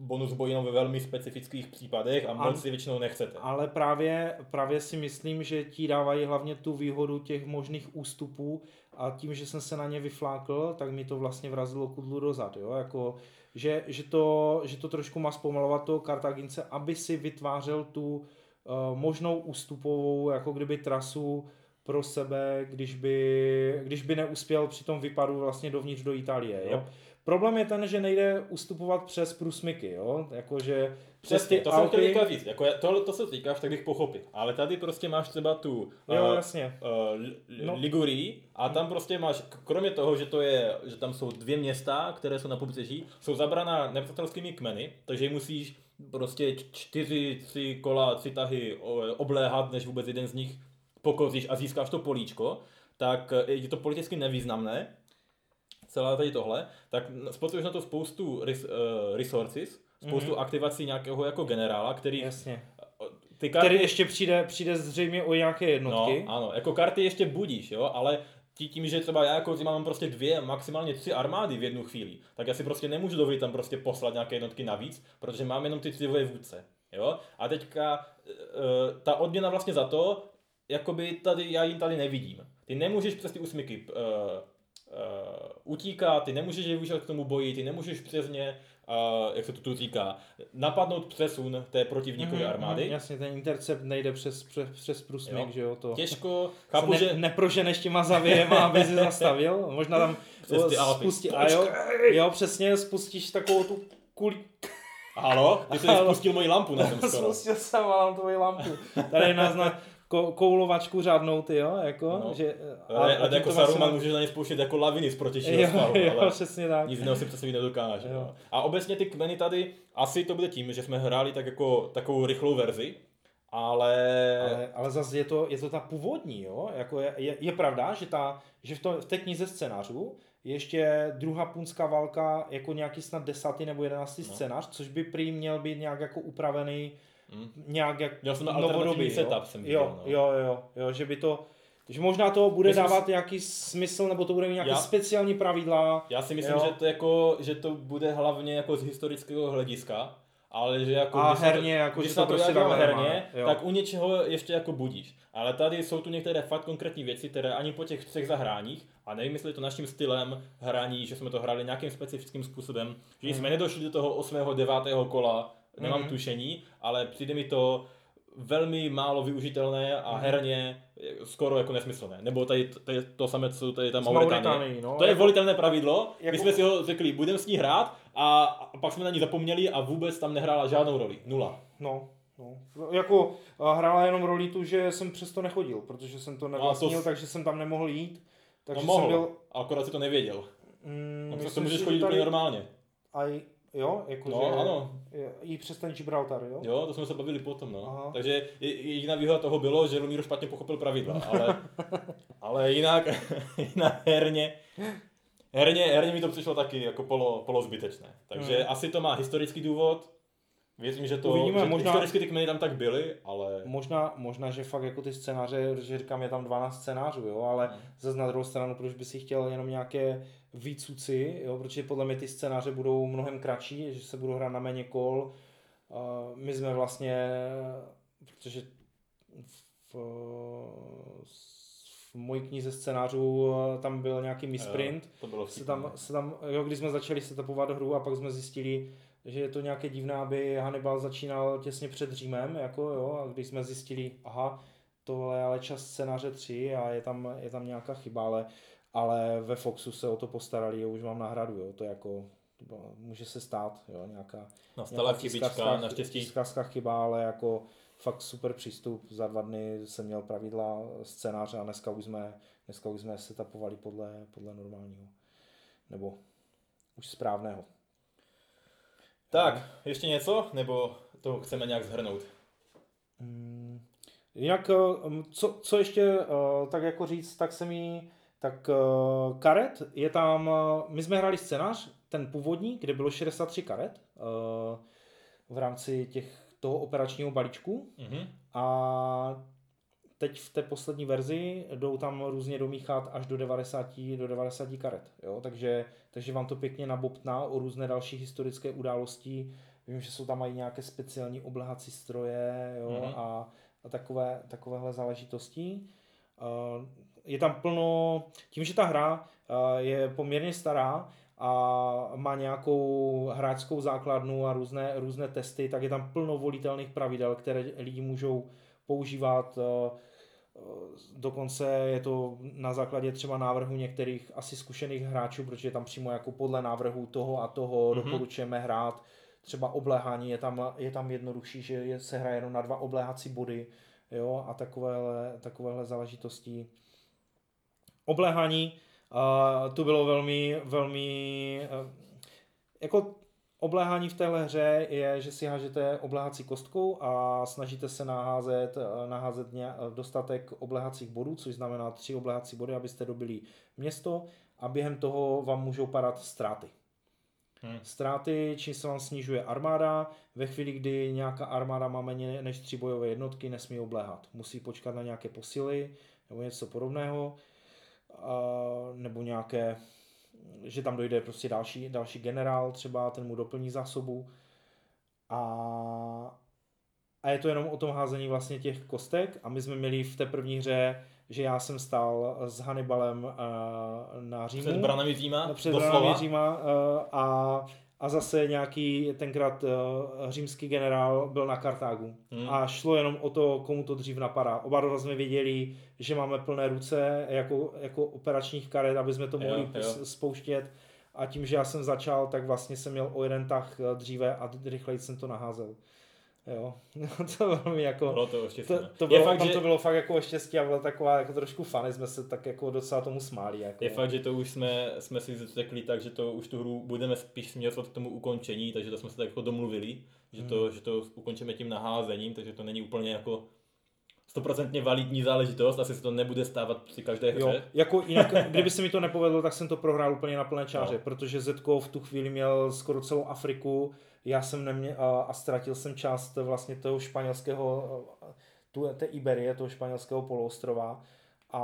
bonus boji ve velmi specifických případech a moc si většinou nechcete. Ale právě, právě si myslím, že ti dávají hlavně tu výhodu těch možných ústupů a tím, že jsem se na ně vyflákl, tak mi to vlastně vrazilo kudlu dozad, jo, jako, že, že, to, že to trošku má zpomalovat toho Kartagince, aby si vytvářel tu uh, možnou ústupovou, jako kdyby trasu pro sebe, když by, když by neuspěl při tom vypadu vlastně dovnitř do Itálie. Jo? Yep. Problém je ten, že nejde ustupovat přes průsmyky, jo? Jakože přes ty to jsem chtěl Alpy, teďka říct. Jako, tohle to se týkáš, tak bych pochopil. Ale tady prostě máš třeba tu Jo, eh, jasně. uh, No. no. Ligurii a tam prostě máš, kromě toho, že to je, že tam jsou dvě města, které jsou na pobřeží, jsou zabraná nepřátelskými kmeny, takže musíš prostě čtyři, tři kola, tři tahy obléhat, než vůbec jeden z nich pokoříš a získáš to políčko, tak eh, je to politicky nevýznamné, celé tady tohle, tak spotřebuješ na to spoustu res, uh, resources, spoustu Mhm. aktivací nějakého jako generála, který Jasně. ty karty, Který ještě přijde, přijde zřejmě o nějaké jednotky. No, ano, jako karty ještě budíš, jo, ale tí- tím, že třeba já jako mám prostě dvě, maximálně tři armády v jednu chvíli, tak já si prostě nemůžu dovolit tam prostě poslat nějaké jednotky navíc, protože mám jenom ty tři vůdce, jo. A teďka e, ta odměna vlastně za to, jakoby tady, já jim tady nevidím. Ty nemůžeš přes ty úsmyky e, e, utíkat, ty nemůžeš je využít k tomu boji, ty nemůžeš přes ně, e, jak se to tu říká, napadnout přesun té protivníkové Mhm, armády. mhm, jasně, ten intercept nejde přes, přes, přes průsmyk, Jo. že jo, to... Těžko, <laughs> chápu, ne, že... neproženeš těma zavějema, aby si zastavil. Možná tam <laughs> spustí, a jo, jo, přesně, spustíš takovou tu kuli... Halo? Ty jsi Halo. spustil moji lampu na tom <laughs> skoro. Spustil jsem mám tvoji lampu. Tady nás na ko, koulovačku řádnou, ty jo, jako, No. že... Ale, ale tím jako Saruman maximum- můžeš na ně spouštět jako laviny z protějšího Jo, svahu, jo, ale přesně tak. nic jiného si představit nedokáže. Jo. Jo. A obecně ty kmeny tady, asi to bude tím, že jsme hráli tak jako takovou rychlou verzi, ale, Ale, ale zase je to, je to ta původní, jo? Jako je, je, je, pravda, že, ta, že v, to, v té knize scénářů je ještě druhá punská válka jako nějaký snad desátý nebo jedenáctý No. scénář, což by prý měl být nějak jako upravený hm, nějak jak Měl jsem na novodobý, jo? setup, jsem jo, viděl, no. jo, jo, jo, že by to, že možná to bude Myslím dávat nějaký smysl, nebo to bude mít nějaké Já- speciální pravidla. já si myslím, Jo. že to, jako, že to bude hlavně jako z historického hlediska, ale že jako A když se to- herně, jako, když že se to to prostě takhle herně, jo. tak u něčeho ještě jako budíš. Ale tady jsou tu některé fakt konkrétní věci, které ani po těch třech zahráních, a nevím, jestli je to naším stylem hraní, že jsme to hráli nějakým specifickým způsobem, že jsme nedošli do toho 8. 9. kola, nemám Mhm. tušení, ale přijde mi to velmi málo využitelné a Mhm. herně skoro jako nesmyslné. Nebo tady, tady to samé, co tady ta Mauritánie. No. To je Jako- volitelné pravidlo, jako- my jsme si ho řekli, budeme s ní hrát a, a pak jsme na ní zapomněli a vůbec tam nehrála žádnou roli. Nula. No, no. Jako a hrála jenom roli tu, že jsem přesto nechodil, protože jsem to nevlastnil, No to- takže jsem tam nemohl jít. Takže no mohl, jsem byl... akorát si to nevěděl. Mm, No, přesto můžeš chodit že úplně normálně. A jo, jako No, že, ano. I přes ten Gibraltar, jo? Jo, to jsme se bavili potom, no. Aha. Takže je- jediná výhoda toho bylo, že Lumíro špatně pochopil pravidla, ale, <laughs> ale jinak, <laughs> jinak herně, herně, herně mi to přišlo taky jako polo, polo zbytečné. Takže Hmm. asi to má historický důvod. Věřím, že to Uvidíme, že možná- historicky ty kmeny tam tak byly, ale Možná, možná, že fakt jako ty scénáře, že říkám, je tam 12 scénářů, jo, ale Hmm. zase na druhou stranu, proč by si chtěl jenom nějaké výcuci, jo, protože podle mě ty scénáře budou mnohem kratší, že se budou hrát na méně kol. My jsme vlastně, protože v, v mojí knize scénářů eh, tam byl nějaký misprint, to bylo se tam, se tam, jo, když jsme začali setupovat hru a pak jsme zjistili, že je to nějaké divné, aby Hannibal začínal těsně před Římem, jako jo, a když jsme zjistili, aha, tohle je ale čas scénáře 3 a je tam, je tam nějaká chyba, ale, ale ve Foxu se o to postarali, jo, už mám náhradu, jo, to je jako, může se stát, jo, nějaká, Nastala nějaká chybička, naštěstí. tiskařská chyba, ale jako fakt super přístup, za dva dny jsem měl pravidla scénáře a dneska už jsme, dneska už jsme setupovali podle, podle normálního, nebo už správného. Tak, ještě něco? Nebo to chceme nějak zhrnout? Mm, Jinak, eh, co, co ještě eh, tak jako říct, tak se mi, tak eh, karet je tam, eh, my jsme hráli scénář, ten původní, kde bylo 63 karet eh, v rámci těch, toho operačního balíčku Mhm. a teď v té poslední verzi jdou tam různě domíchat až do 90, do 90 karet, jo? Takže, takže vám to pěkně nabobtná o různé další historické události. Vím, že jsou tam mají nějaké speciální oblehací stroje jo? Mhm. a, a takové, takovéhle záležitosti. Uh, je tam plno, tím, že ta hra uh, je poměrně stará a má nějakou hráčskou základnu a různé, různé testy, tak je tam plno volitelných pravidel, které lidi můžou používat. eh, Dokonce je to na základě třeba návrhu některých asi zkušených hráčů, protože tam přímo jako podle návrhu toho a toho mm-hmm. doporučujeme hrát. Třeba obléhání je tam, je tam jednodušší, že je, se hraje jenom na dva obléhací body jo, a takovéhle, takovéhle záležitosti. Obléhání uh, to bylo velmi, velmi uh, jako Obléhání v téhle hře je, že si hážete obléhací kostkou a snažíte se naházet, naházet dostatek obléhacích bodů, což znamená tři obléhací body, abyste dobili město a během toho vám můžou padat ztráty. Hmm. Ztráty, čím se vám snižuje armáda, ve chvíli, kdy nějaká armáda má méně než tři bojové jednotky, nesmí obléhat. Musí počkat na nějaké posily nebo něco podobného, nebo nějaké že tam dojde prostě další, další generál, třeba ten mu doplní zásobu a, a je to jenom o tom házení vlastně těch kostek a my jsme měli v té první hře, že já jsem stál s Hannibalem uh, na Římu. Před branami Říma? Před branami Říma uh, a a zase nějaký tenkrát uh, římský generál byl na Kartágu. Hmm. A šlo jenom o to, komu to dřív napadá. Oba dva jsme věděli, že máme plné ruce jako, jako operačních karet, aby jsme to mohli jo, jo. spouštět. A tím, že já jsem začal, tak vlastně jsem měl o jeden tah eh, dříve a rychleji jsem to naházel. Jo, <laughs> to velmi jako... Bylo to to, to, bylo, fakt, tam že... to bylo fakt jako štěstí a byla taková jako trošku fany, jsme se tak jako docela tomu smáli. Jako. Je fakt, že to už jsme, jsme si řekli tak, že to už tu hru budeme spíš směřovat k tomu ukončení, takže to jsme se tak jako domluvili, že, to, hmm. že to ukončíme tím naházením, takže to není úplně jako stoprocentně validní záležitost, asi se to nebude stávat při každé hře. Jo, jako jinak, <laughs> kdyby se mi to nepovedlo, tak jsem to prohrál úplně na plné čáře, no. protože Zetko v tu chvíli měl skoro celou Afriku, já jsem neměl a, a ztratil jsem část vlastně toho španělského, tu, té Iberie, toho španělského poloostrova a,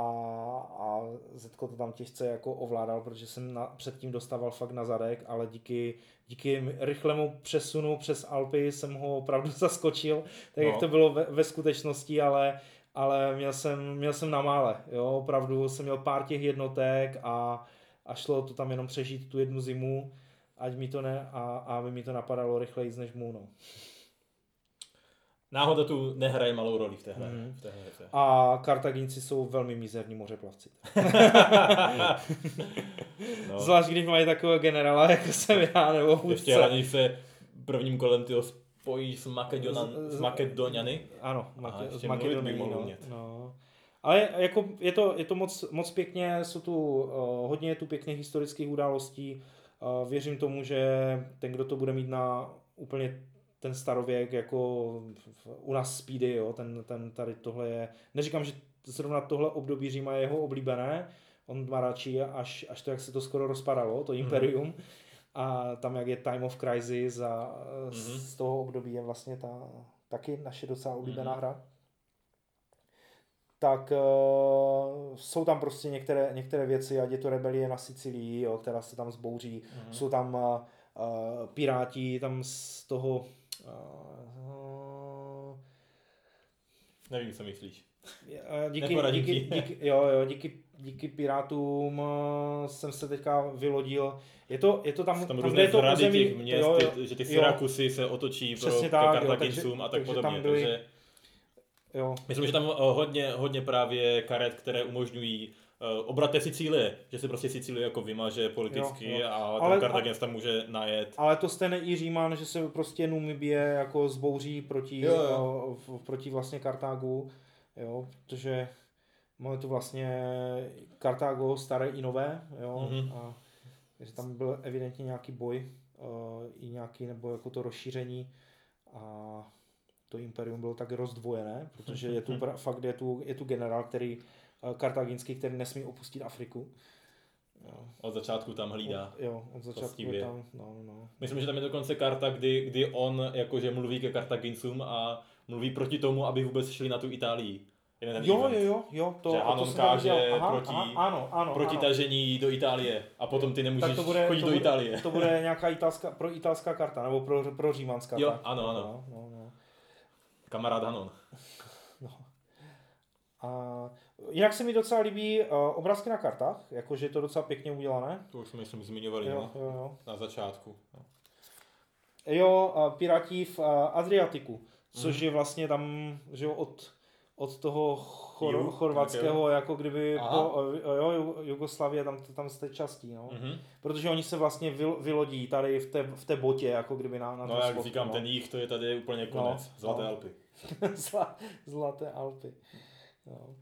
a Zetko to tam těžce jako ovládal, protože jsem na, předtím dostával fakt na zadek, ale díky, díky rychlému přesunu přes Alpy jsem ho opravdu <laughs> zaskočil, tak no. jak to bylo ve, ve skutečnosti, ale, ale měl jsem, měl jsem na mále, jo, opravdu jsem měl pár těch jednotek a, a šlo to tam jenom přežít tu jednu zimu ať mi to ne, a, a aby mi to napadalo rychleji než mu, no. Náhoda tu nehraje malou roli v té hře. Mm. V té hře. A Kartaginci jsou velmi mizerní mořeplavci. <laughs> no. Zvlášť když mají takového generála, jako jsem já, nebo vůdce. Ještě hlavně se prvním kolem tyho spojí s, Makedonan, s Makedoniany. Ano, Make, s Makedonií, no, no. Ale jako je to, je to moc, moc pěkně, jsou tu uh, hodně tu pěkných historických událostí, Věřím tomu, že ten, kdo to bude mít na úplně ten starověk, jako u nás Speedy, jo, ten, ten tady tohle je, neříkám, že zrovna tohle období Říma je jeho oblíbené, on má radši až, až to, jak se to skoro rozpadalo, to mhm. imperium, mm. a tam, jak je Time of Crisis a mm. z toho období je vlastně ta taky naše docela oblíbená mm. hra tak uh, jsou tam prostě některé, některé věci, ať je to rebelie na Sicílii, jo, která se tam zbouří, mm-hmm. jsou tam uh, piráti, tam z toho... Uh, Nevím, co myslíš. Díky, díky, díky, jo, jo, díky, díky pirátům jsem se teďka vylodil. Je to, je to tam, tam, tam kde je to území, těch měst, jo, jo, že ty Syrakusy se otočí pro, pro Kartagincům a tak podobně. Tam byly, takže Jo. Myslím, že tam eh, hodně, hodně právě karet, které umožňují uh, obrat té Sicílie, že se prostě Sicílie jako vymaže politicky jo, jo. a ten Kartagens tam může najet. Ale to stejné i Říman, že se prostě Numibie jako zbouří proti, jo, jo. Uh, proti vlastně Kartágu, jo, protože máme tu vlastně Kartágo staré i nové, jo, mm-hmm. a takže tam byl evidentně nějaký boj uh, i nějaký, nebo jako to rozšíření a to imperium bylo tak rozdvojené, protože je tu fakt je tu, je tu generál, který eh, kartaginský, který nesmí opustit Afriku. Jo. Od začátku tam hlídá. Od, jo, od začátku je tam, no, no. Myslím, že tam je dokonce karta, kdy, kdy on jakože mluví ke Kartagincům a mluví proti tomu, aby vůbec šli na tu Itálii. Jo, jo, jo, jo, to, že Anon káže aha, proti, aha, ano, ano, proti ano. tažení do Itálie a potom ty nemůžeš to bude, chodit to bude, do Itálie. To bude <laughs> nějaká italská, pro italská karta, nebo pro, pro římanská Jo, ano, ano. No, no, no. Kamarád Hanon. No. A jinak se mi docela líbí uh, obrázky na kartách, jakože je to docela pěkně udělané. To už jsme myslím zmiňovali jo, no? jo, jo. na začátku. No. Jo, uh, Piráti v uh, Adriatiku, což mm. je vlastně tam, že jo, od, od toho chor, chorvatského, jako kdyby Aha. po, jo, Ju- Jugoslavie, tam, tam jste častí, no. Mhm. Protože oni se vlastně vyl- vylodí tady v té, v té botě, jako kdyby na, na No jak svodku, říkám, no. ten jich, to je tady úplně konec. No, Zlaté no. Alpy. <laughs> Zla, zlaté Alpy. No.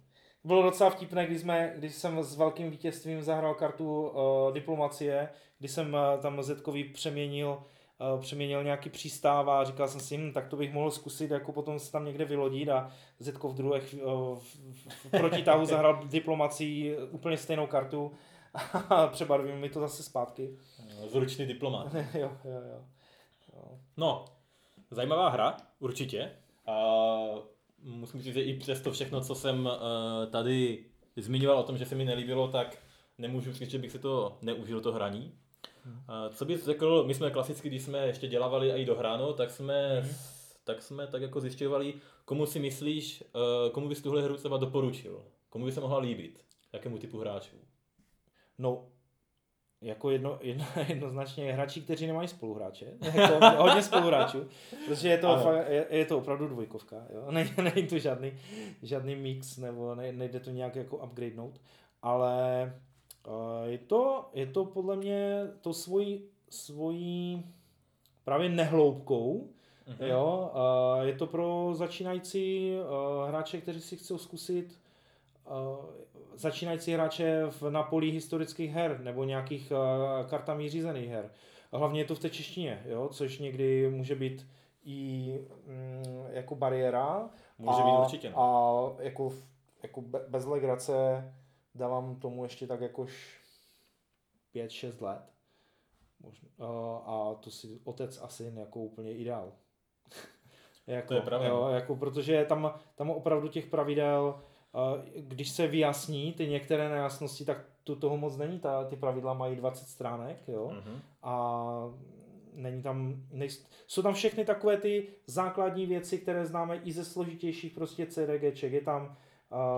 Bylo docela vtipné, když, jsme, když jsem s velkým vítězstvím zahrál kartu uh, diplomacie, kdy jsem uh, tam Zetkovi přeměnil, přeměnil nějaký přístav a říkal jsem si, hm, tak to bych mohl zkusit jako potom se tam někde vylodit a Zetko v druhé chvíli, uh, v, v, protitáhu <laughs> zahrál diplomacii úplně stejnou kartu a <laughs> přebarvil mi to zase zpátky. Zručný diplomat. <laughs> jo, jo, jo. jo. No, zajímavá hra, určitě. A musím říct, že i přes to všechno, co jsem eh, tady zmiňoval o tom, že se mi nelíbilo, tak nemůžu říct, že bych si to neužil to hraní. Co bys řekl, my jsme klasicky, když jsme ještě dělávali i do hráno, tak jsme, tak jsme tak jako zjišťovali, komu si myslíš, eh, komu bys tuhle hru třeba doporučil, komu by se mohla líbit, jakému typu hráčů. No, jako jedno, jedno, <laughs> jednoznačně hráči, kteří nemají spoluhráče, <laughs> jako hodně spoluhráčů, protože je to, Ano. fakt, je, je to opravdu dvojkovka, jo? <laughs> Ne, není to žádný, žádný mix, nebo ne, nejde to nějak jako upgradenout, ale je, to, je to podle mě to svojí, svojí právě nehloubkou, Mhm. Jo, je to pro začínající uh, hráče, kteří si chcou zkusit uh, začínající hráče v napolí historických her nebo nějakých uh, kartami řízených her. A hlavně je to v té češtině, jo, což někdy může být i mm, jako bariéra. Může a, být určitě. No. A jako, jako be- bez legrace dávám tomu ještě tak jakož 5-6 let. Možná. A to si otec a syn jako úplně ideál. <laughs> jako, To je pravda. Jo, jako, protože tam, tam opravdu těch pravidel, když se vyjasní ty některé nejasnosti, tak to toho moc není. Ta, ty pravidla mají 20 stránek, jo. Mhm. A není tam, nejst, jsou tam všechny takové ty základní věci, které známe i ze složitějších prostě CDGček. Je tam,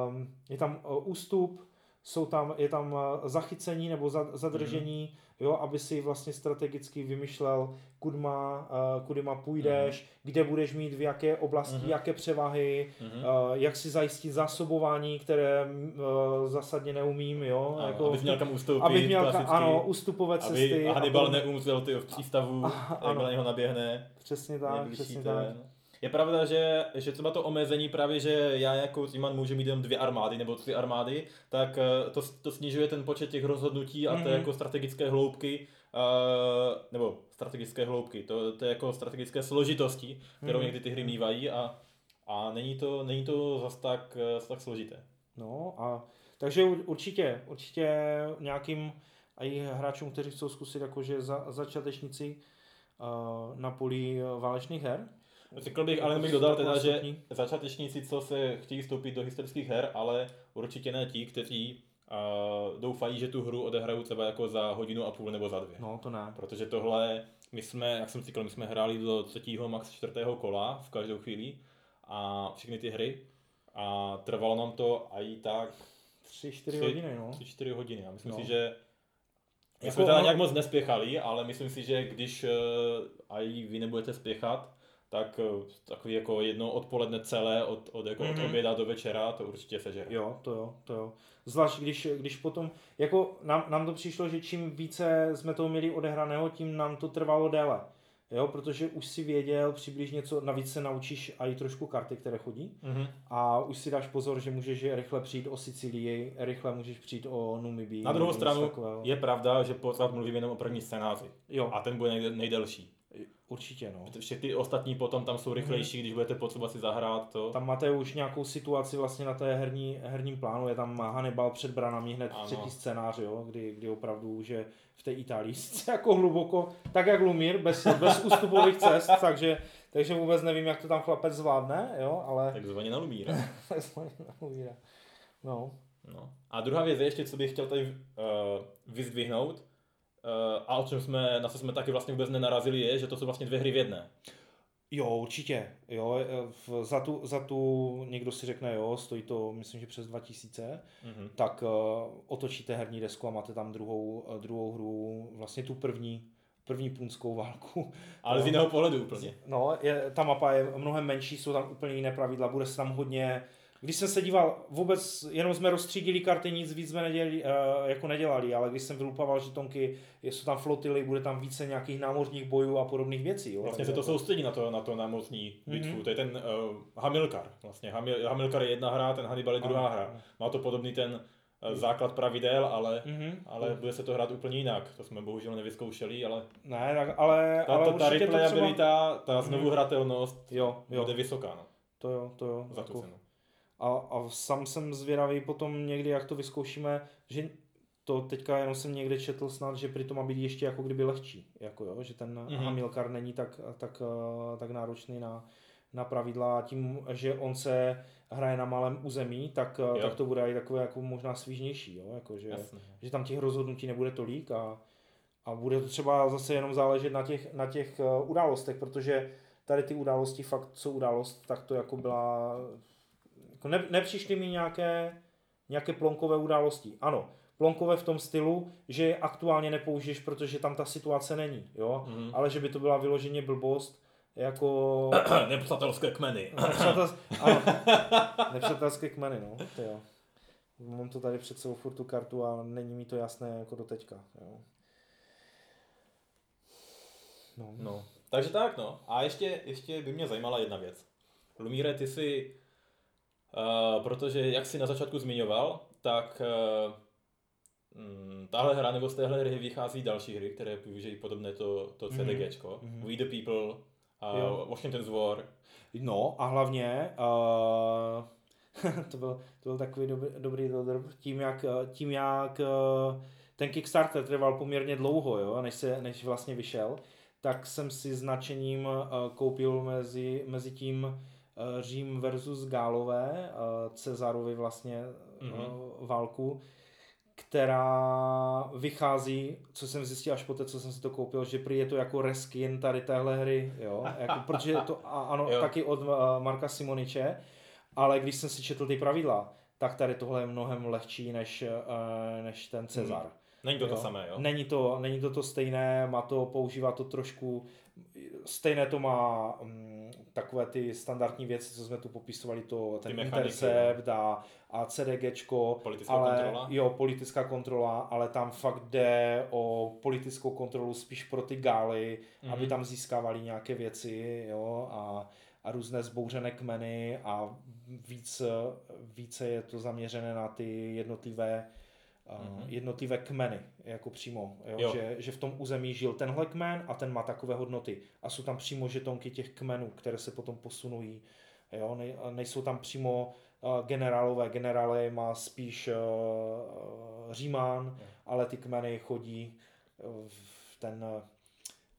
um, je tam uh, ústup, jsou tam, je tam uh, zachycení nebo za, zadržení, jo, aby si vlastně strategicky vymyšlel, kudma, uh, kudima půjdeš, kde budeš mít v jaké oblasti, Mhm. jaké převahy, Mhm. uh, jak si zajistit zásobování, které zásadně neumím, jo. Ano, jako, abys měl kam ustoupit, abych měl, klasicky. ano, ústupové cesty. Aby a Hannibal podobně. neumřel ty v přístavu, jak ano. na něho naběhne. Přesně tak, přesně ten. tak. Je pravda, že, že třeba to omezení právě, že já jako Ziman můžu mít jenom dvě armády nebo tři armády, tak eh, to, to snižuje ten počet těch rozhodnutí a mm-hmm. té jako strategické hloubky, uh, nebo strategické hloubky, to, to je jako strategické složitosti, kterou Mhm. někdy ty hry mývají a, a není to, není to zas tak, eh, zas tak složité. No a takže ur- určitě, určitě nějakým i hráčům, kteří chcou zkusit jakože za, začátečníci uh, na poli válečných her. Řekl bych, ale bych dodal teda, že začátečníci, co se chtějí vstoupit do historických her, ale určitě ne ti, kteří uh, doufají, že tu hru odehrajou třeba jako za hodinu a půl nebo za dvě. No to ne. Protože tohle, my jsme, jak jsem říkal, my jsme hráli do třetího, max čtvrtého kola v každou chvíli a všechny ty hry a trvalo nám to a i tak Tři, čtyři Tři- hodiny, no. 3-4 hodiny. A myslím No. si, že my Jako jsme teda nějak moc nespěchali, ale myslím si, že když uh, i vy nebudete spěchat, tak uh, takový jako jedno odpoledne celé od, od, jako Mhm. od oběda do večera to určitě sežere. Jo, to jo, to jo. Zvlášť když, když potom, jako nám, nám to přišlo, že čím více jsme toho měli odehraného, tím nám to trvalo déle. Jo, protože už si věděl přibližně co, navíc se naučíš i trošku karty, které chodí. Mhm. A už si dáš pozor, že můžeš rychle přijít o Sicílii, rychle můžeš přijít o Numibii. Na druhou stranu takového. je pravda, že pořád mluvím jenom o první scénáři. Jo, A ten bude nejde, nejdelší. Určitě no. Protože ty ostatní potom tam jsou rychlejší, když budete potřeba si zahrát to. Tam máte už nějakou situaci vlastně na té herní, herním plánu, je tam Hannibal před branami hned Ano. třetí scénář, jo, kdy, kdy opravdu už je v té Itálii sice jako hluboko, tak jak Lumír, bez, bez ústupových cest, <laughs> takže, takže vůbec nevím, jak to tam chlapec zvládne, jo, ale Takzvaně na Lumíra. <laughs> Lumíra. No, No. A druhá věc je ještě, co bych chtěl tady uh, vyzdvihnout, a o čem jsme, na co jsme taky vlastně vůbec nenarazili, je, že to jsou vlastně dvě hry v jedné. Jo, určitě. Jo, v, za, tu, za tu někdo si řekne, jo, stojí to, myslím, že přes 2000, Mhm. tak uh, otočíte herní desku a máte tam druhou, uh, druhou hru, vlastně tu první, první punskou válku. Ale z jiného pohledu úplně. No, je, ta mapa je mnohem menší, jsou tam úplně jiné pravidla, bude se tam hodně, když jsem se díval, vůbec jenom jsme rozstřídili karty, nic víc jsme nedělali, uh, jako nedělali, ale když jsem vylupával žetonky, jsou tam flotily, bude tam více nějakých námořních bojů a podobných věcí. Jo? Vlastně se to jako- soustředí na to, na to námocní bitvu. Mhm. To je ten uh, Hamilkar. Vlastně Hamil, Hamilkar je jedna hra, ten Hannibal je druhá Ano, hra. Má to podobný ten uh, základ pravidel, ale, Mhm. ale bude se to hrát úplně jinak. To jsme bohužel nevyzkoušeli, ale Ne, tak, ale, ta, ale ta, ta to třeba... replayabilita, ta znovu hratelnost Jo, jo, bude vysoká no, to jo, to jo. za tu jako- cenu. A, a sám jsem zvědavý potom někdy, jak to vyzkoušíme, že to teďka jenom jsem někde četl snad, že prý to má být ještě jako kdyby lehčí, jako jo, že ten Mhm. mm-hmm. Hamilkar není tak, tak, eh, tak náročný na, na pravidla a tím, že on se hraje na malém území, tak, eh, Jo. tak to bude i takové jako možná svížnější, jo, jako že, Jasně. že tam těch rozhodnutí nebude tolik a, a bude to třeba zase jenom záležet na těch, na těch eh, událostech, protože tady ty události fakt jsou událost, tak to jako byla, jako ne, nepřišly mi nějaké, nějaké plonkové události. Ano, plonkové v tom stylu, že je aktuálně nepoužiješ, protože tam ta situace není, jo, Mhm. ale že by to byla vyloženě blbost, jako <clears throat> Nepřátelské kmeny. <clears throat> nepřátels, ano, nepřátelské kmeny, no, to jo. Mám to tady před sebou furt tu kartu a není mi to jasné jako do teďka, jo. No. No, takže tak no. A ještě, ještě by mě zajímala jedna věc. Lumíre, ty si, uh, protože jak jsi na začátku zmiňoval, tak uh, mm, tahle hra nebo z téhle hry vychází další hry, které využijí podobné to, to Mhm, CDGčko. mhm. We the People, Jo. uh, Washington's War. No a hlavně uh, <laughs> to, byl, to byl takový dobrý, dobrý dodrb, tím jak, eh, tím jak ten Kickstarter trval poměrně dlouho, jo, než, se, než vlastně vyšel, tak jsem si značením koupil mezi, mezi tím Řím versus Gálové, uh, Cezarovi vlastně Mhm. válku, která vychází, co jsem zjistil až poté, co jsem si to koupil, že prý je to jako reskin tady téhle hry, jo, jako, protože je to, ano, Jo. taky od Marka Simoniče, ale když jsem si četl ty pravidla, tak tady tohle je mnohem lehčí než, než ten Cezar. Mhm. Není to to Jo. samé, jo? Není to, není to to stejné, má to, používá to trošku, stejné to má um, takové ty standardní věci, co jsme tu popisovali, to, ten intercept a, a CDGčko, Politická ale, kontrola? Jo, politická kontrola, ale tam fakt jde o politickou kontrolu spíš pro ty gály, Mhm. mm-hmm. aby tam získávali nějaké věci, jo, a, a různé zbouřené kmeny a víc, více je to zaměřené na ty jednotlivé Mhm. uh, jednotlivé kmeny, jako přímo, jo? Jo. Že, že v tom území žil tenhle kmen a ten má takové hodnoty. A jsou tam přímo žetonky těch kmenů, které se potom posunují. Jo? Nej, a nejsou tam přímo uh, generálové, generále má spíš uh, Římán, Jo. ale ty kmeny chodí v ten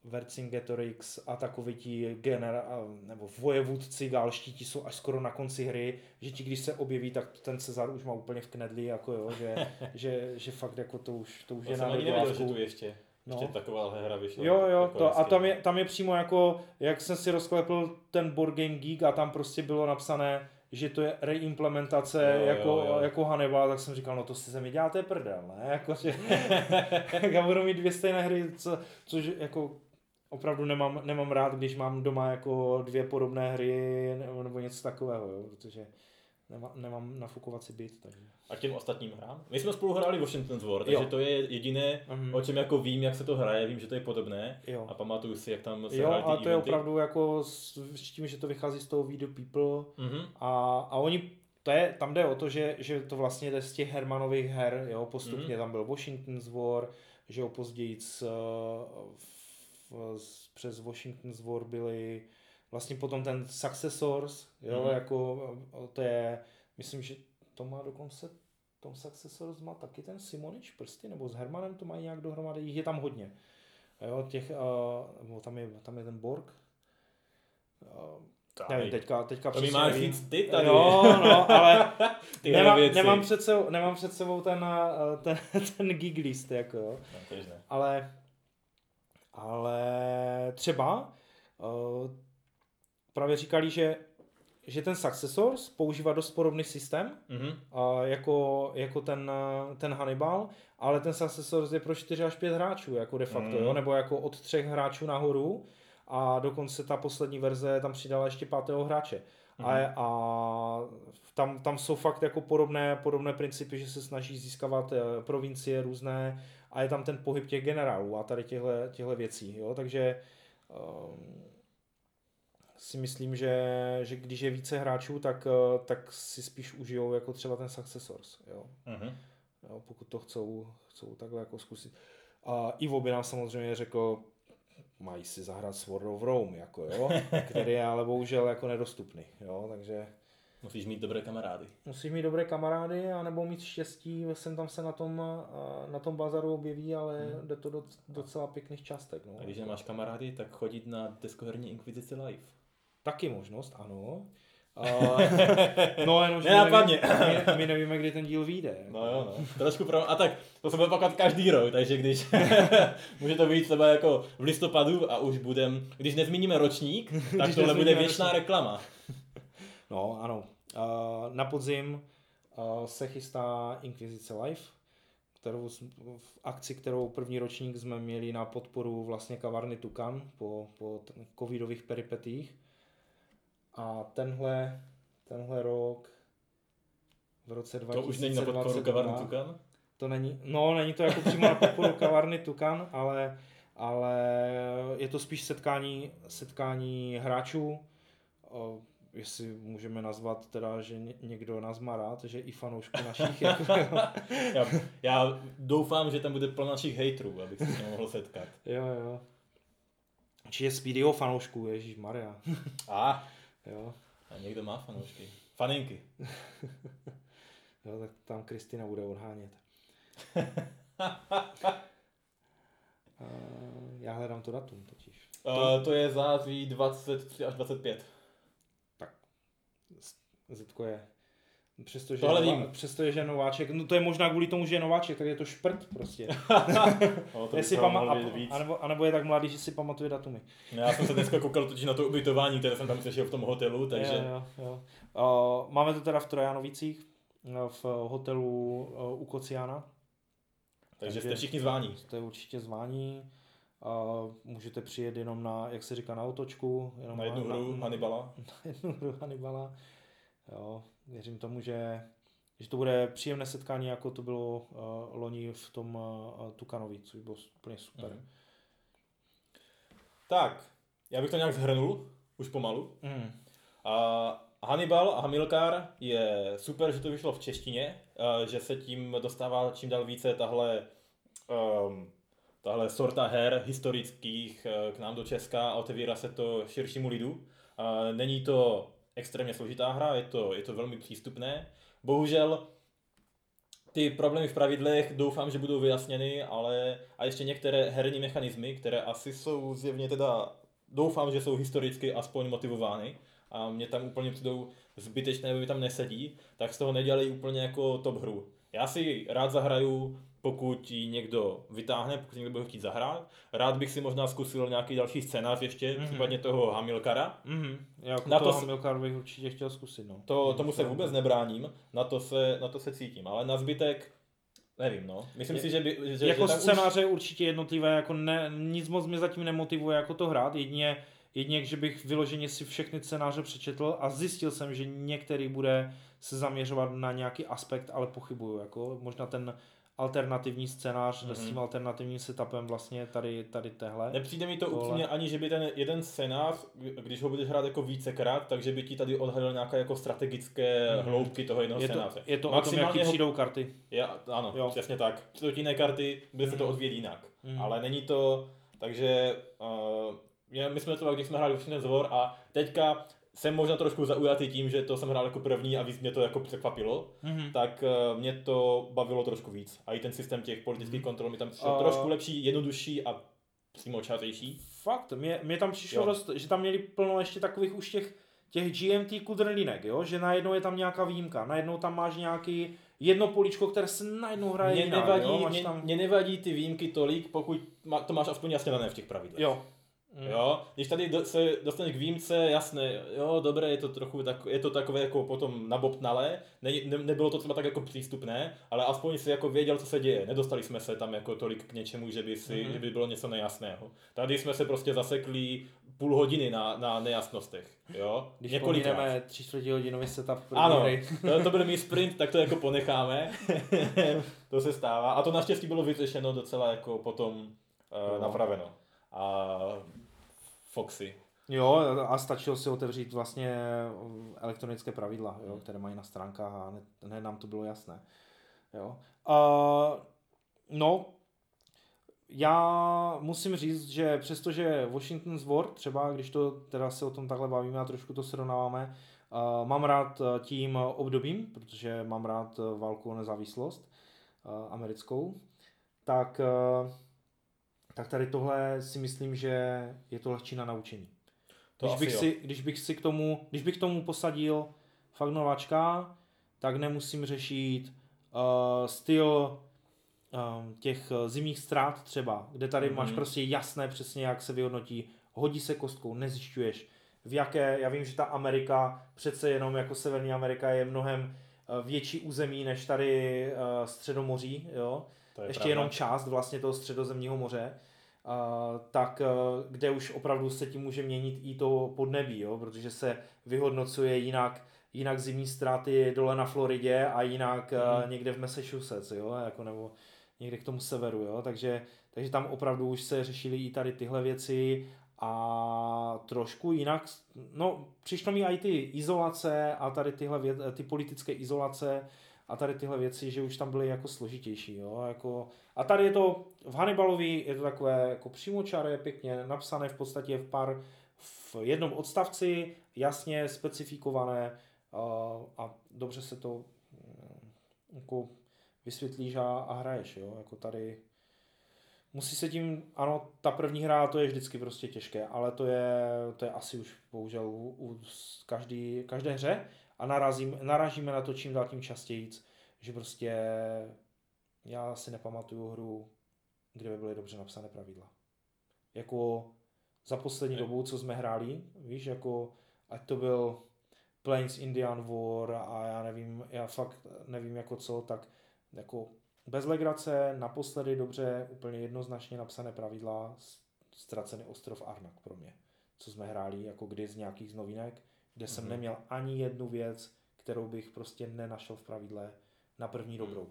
Vercingetorix a takoví ti genera, nebo vojevůdci gálští ti jsou až skoro na konci hry, že ti když se objeví, tak ten Cezar už má úplně v knedli, jako jo, že, <laughs> že, že fakt jako to už, to už To je na nevěděl, že tu ještě, No. ještě taková hra vyšla. Jo, jo, jako to, a tam je, tam je přímo jako, jak jsem si rozklepl ten Board Game Geek a tam prostě bylo napsané, že to je reimplementace Jo, jo, jako, jo. jako Hannibal, tak jsem říkal, no to si se mi děláte prdel, ne? Jako, že, <laughs> <laughs> já budu mít dvě stejné hry, co, což jako opravdu nemám, nemám rád, když mám doma jako dvě podobné hry nebo, nebo něco takového, jo, protože nemá, nemám nafukovací byt, takže. A těm ostatním hrám? My jsme spolu hráli Washington's War, takže Jo. to je jediné, Mhm. o čem jako vím, jak se to hraje, vím, že to je podobné. Jo. A pamatuju si, jak tam se Jo, a to je eventy. opravdu jako s, s tím, že to vychází z toho Video People, Mhm. A, a oni, to je, tam jde o to, že, že to vlastně jde z těch Hermanových her, jo, postupně Mhm. tam byl Washington's War, že jo, později z, v, z, přes Washington's War byly vlastně potom ten Successors, jo, Mhm. jako to je, myslím, že to má dokonce tom Successors má taky ten Simonič prsty, nebo s Hermanem to mají nějak dohromady, jich je tam hodně. Jo, těch, uh, tam je, tam je ten Borg, uh. Nevím, teďka, teďka To mi máš nevím. říct ty tady. Jo, no, ale <laughs> Ty nemám, věci. nemám, před sebou, nemám před sebou ten, ten, <laughs> ten gig list, jako jo. No. Ale, ale třeba uh, právě říkali, že, že ten Successors používá dost podobný systém, Mhm. uh, jako, jako ten, ten Hannibal, ale ten Successors je pro 4 až 5 hráčů, jako de facto, Mm. jo, nebo jako od třech hráčů nahoru a dokonce ta poslední verze tam přidala ještě pátého hráče. A, a tam, tam jsou fakt jako podobné, podobné principy, že se snaží získávat eh, provincie různé a je tam ten pohyb těch generálů a tady těchto, těchto věcí. Jo? Takže um, si myslím, že, že když je více hráčů, tak, eh, tak si spíš užijou jako třeba ten Successors. Jo? Mhm. Jo, pokud to chcou, chcou takhle jako zkusit. A Ivo by nám samozřejmě řekl, mají si zahrát Sword of Rome, jako jo, <laughs> který je ale bohužel jako nedostupný, jo, takže Musíš mít dobré kamarády. musíš mít dobré kamarády, anebo mít štěstí, sem tam se na tom, na tom bazaru objeví, ale jde to do docela pěkných částek, no. A když nemáš kamarády, tak chodit na deskoherní inkvizici live. Taky možnost, ano. <laughs> No jenom, že my, nevíme, my, my, nevíme, kdy ten díl vyjde. No jo, no. Trošku pro... A tak, to se bude opakovat každý rok, takže když... <laughs> může to být třeba jako v listopadu a už budem... Když nezmíníme ročník, <laughs> tak Když tohle bude věčná reklama. No, ano. Uh, na podzim uh, se chystá Inkvizice Live, kterou, v akci, kterou první ročník jsme měli na podporu vlastně kavárny Tukan po, po covidových peripetích. A tenhle, tenhle rok v roce To 2022, už není na podporu kavárny Tukan? to není, no není to jako přímo na podporu kavárny Tukan, ale, ale je to spíš setkání, setkání hráčů, jestli můžeme nazvat teda, že ně- někdo nás má rád, že i fanoušků našich. jako, <laughs> Já, já doufám, že tam bude plno našich hejtrů, abych se s ním mohl setkat. jo, jo. Či Speedyho fanoušků, Ježíš Maria. <laughs> A, Jo, a někdo má fanoušky. Faninky. <laughs> jo, tak tam Kristina bude odhánět. A já hledám to datum totiž. Uh, to je září 23 až 25. Zetko je. Přestože, Tohle je nová, vím. přestože že je nováček, no to je možná kvůli tomu, že je nováček, tak je to šprt prostě. <laughs> No, to Jestli pama- a, víc. anebo, anebo, je tak mladý, že si pamatuje datumy. No, Já jsem se dneska koukal totiž na to ubytování, které jsem tam slyšel v tom hotelu, takže... Jo, jo, jo. Uh, máme to teda v Trojanovicích, uh, v hotelu uh, u Kociana. Takže jste všichni zváni. Jste určitě zváni. Uh, můžete přijet jenom na, jak se říká, na otočku. Jenom Na jednu hru Hannibala. <laughs> na jednu hru Hannibala. Jo, věřím tomu, že, že to bude příjemné setkání, jako to bylo uh, loni v tom uh, Tukanovi, což bylo úplně super. Mhm. Tak, já bych to nějak zhrnul, už pomalu. Mm. A Hannibal a Hamilkar je super, že to vyšlo v češtině, a že se tím dostává čím dál více tahle, um, tahle sorta her historických eh, k nám do Česka a otevírá se to širšímu lidu. Není to extrémně složitá hra, je to, je to velmi přístupné. Bohužel ty problémy v pravidlech doufám, že budou vyjasněny, ale a ještě některé herní mechanismy, které asi jsou zjevně teda, doufám, že jsou historicky aspoň motivovány a mě tam úplně přijdou zbytečné, aby tam nesedí, tak z toho nedělají úplně jako top hru. Já si rád zahraju, pokud ji někdo vytáhne, pokud někdo bude chtít zahrát. Rád bych si možná zkusil nějaký další scénář ještě, Mhm. mm-hmm. případně toho Hamilkara. Mm. Já jako Na to toho s- Milkar bych určitě chtěl zkusit. No. To, tomu se vůbec nebráním, na to se, na to se cítím, ale na zbytek nevím, no. Myslím Je- si, že, by, že, jako že scénáře určitě jednotlivé, jako ne, nic moc mě zatím nemotivuje jako to hrát, jedině, jedině, že bych vyloženě si všechny scénáře přečetl a zjistil jsem, že některý bude se zaměřovat na nějaký aspekt, ale pochybuju, jako možná ten alternativní scénář mm-hmm. s tím alternativním setupem vlastně tady, tady tehle. Nepřijde mi to Tohle. upřímně ani, že by ten jeden scénář, když ho budeš hrát jako vícekrát, takže by ti tady odhalil nějaké jako strategické Mhm. mm-hmm. hloubky toho jednoho je to, scénáře. je to o tom, jaký přijdou karty. Já, ano, Jo. přesně tak. Přijdou ti jiné karty, bude se to Mhm. odvíjet jinak. Mhm. Ale není to, takže uh, my jsme to, když jsme hráli už zvor a teďka jsem možná trošku zaujatý tím, že to jsem hrál jako první a víc mě to jako překvapilo, Mhm. tak uh, mě to bavilo trošku víc. A i ten systém těch politických kontrol mi tam přišel A- trošku lepší, jednodušší a přímočařejší. Fakt, mě, mě tam přišlo dost, že tam měli plno ještě takových už těch, těch GMT kudrlinek, jo? že najednou je tam nějaká výjimka, najednou tam máš nějaký jedno políčko, které se najednou hraje Mně jinak, nevadí, jo? Máš mě, tam... mě nevadí ty výjimky tolik, pokud to máš aspoň jasně dané v těch pravidlech. Jo. Mm. Jo, když tady do, se dostaneš k výjimce, jasné, jo, dobré, je to trochu tak, je to takové jako potom nabobtnalé, ne, ne, nebylo to třeba tak jako přístupné, ale aspoň si jako věděl, co se děje. Nedostali jsme se tam jako tolik k něčemu, že by, si, Mhm. že by bylo něco nejasného. Tady jsme se prostě zasekli půl hodiny na, na nejasnostech. Jo? Když pomineme tři čtvrtě hodinový setup první Ano, hry. to, to byl mý sprint, tak to jako ponecháme. <laughs> to se stává. A to naštěstí bylo vyřešeno docela jako potom uh, Jo. napraveno. A Foxy. Jo, a stačilo si otevřít vlastně elektronické pravidla, jo, které mají na stránkách a ne, ne nám to bylo jasné. Jo. Uh, no, já musím říct, že přestože Washington's War, třeba když to teda se o tom takhle bavíme a trošku to srovnáváme, uh, mám rád tím obdobím, protože mám rád válku o nezávislost uh, americkou, tak, uh, tak tady tohle si myslím, že je to lehčí na naučení. To Když bych, jo. si, když bych si k tomu, když bych k tomu posadil fakt nováčka, tak nemusím řešit uh, styl um, těch zimních ztrát třeba, kde tady mm-hmm. máš prostě jasné přesně, jak se vyhodnotí, hodí se kostkou, nezjišťuješ, v jaké, já vím, že ta Amerika, přece jenom jako Severní Amerika je mnohem eh, větší území než tady uh, Středomoří, jo, To je ještě pravda. jenom část vlastně toho středozemního moře, uh, tak uh, kde už opravdu se tím může měnit i to podnebí, jo? protože se vyhodnocuje jinak, jinak zimní ztráty dole na Floridě a jinak uh, Mhm. někde v Massachusetts, jo? Jako, nebo někde k tomu severu, jo? Takže, takže tam opravdu už se řešily i tady tyhle věci a trošku jinak, no přišlo mi i ty izolace a tady tyhle věc, ty politické izolace a tady tyhle věci, že už tam byly jako složitější, jo, jako a tady je to, v Hannibalovi je to takové jako přímočaré, pěkně napsané v podstatě v pár, v jednom odstavci, jasně specifikované a, a dobře se to mm, jako vysvětlíš a, a hraješ, jo, jako tady musí se tím, ano, ta první hra, to je vždycky prostě těžké, ale to je, to je asi už bohužel u, u každý, každé hře a narazím, narážíme na to čím dál tím častěji, že prostě já si nepamatuju hru, kde by byly dobře napsané pravidla. Jako za poslední Ne. dobu, co jsme hráli, víš, jako ať to byl Plains Indian War a já nevím, já fakt nevím jako co, tak jako bez legrace, naposledy dobře, úplně jednoznačně napsané pravidla, ztracený ostrov Arnak pro mě, co jsme hráli jako kdy z nějakých z novinek, kde jsem Mhm. neměl ani jednu věc, kterou bych prostě nenašel v pravidle na první dobrou.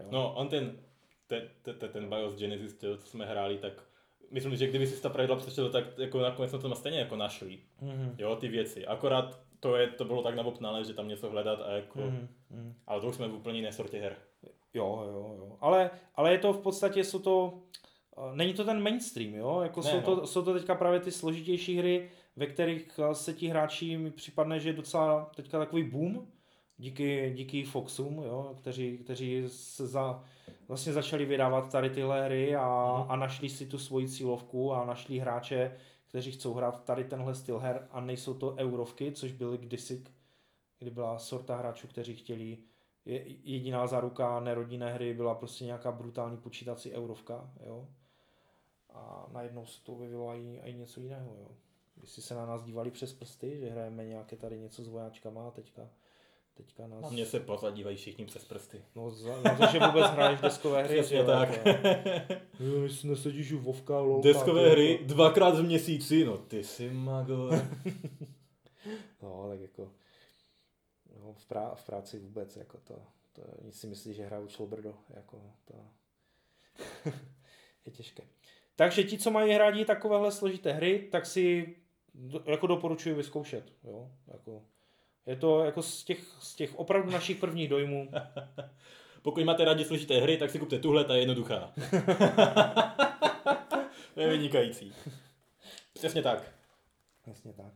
Jo? No, on ten, ten, ten, ten, ten BIOS Genesis, co jsme hráli, tak myslím, že kdyby si ta pravidla přečetl, tak jako nakonec jsme to stejně jako našli. Mhm. Jo, ty věci. Akorát to, je, to bylo tak naboknalé, že tam něco hledat a jako... Mhm. Mhm. Ale to už jsme v úplně jiné sortě her. Jo, jo, jo. Ale, ale je to v podstatě, jsou to, eh, není to ten mainstream, jo? Jako Ne, jsou, no. to, jsou to teďka právě ty složitější hry, ve kterých eh, se ti hráči mi připadne, že je docela teďka takový boom, díky, díky Foxům, jo? Kteří, kteří se za, vlastně začali vydávat tady tyhle hry a, Mhm. a našli si tu svoji cílovku a našli hráče, kteří chcou hrát tady tenhle styl her a nejsou to eurovky, což byly kdysi, kdy byla sorta hráčů, kteří chtěli je, jediná záruka nerodinné hry byla prostě nějaká brutální počítací eurovka, jo. A najednou se to objevilo i, i něco jiného, jo. Jestli se na nás dívali přes prsty, že hrajeme nějaké tady něco s vojáčkama a teďka, teďka nás... Na mě se pozadívají všichni přes prsty. No, za, na to, že vůbec hraješ deskové hry. Přesně tak. jako. <laughs> Jo, jestli nesedíš u Vovka, Lolka, Deskové hry dvakrát v měsíci, no ty si mago. <laughs> No, tak jako no, v, prá- v práci vůbec, jako to, to nic si myslí, že hraju člobrdo, jako to <laughs> je těžké. Takže ti, co mají rádi takovéhle složité hry, tak si do, jako doporučuji vyzkoušet, jo, jako je to jako z těch, z těch opravdu našich prvních dojmů. <laughs> Pokud máte rádi složité hry, tak si kupte tuhle, ta je jednoduchá. <laughs> to je vynikající. Přesně tak. Jasně tak.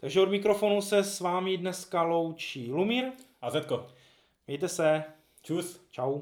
Takže od mikrofonu se s vámi dneska loučí Lumír. A Zetko, Mějte se. čus. Čau.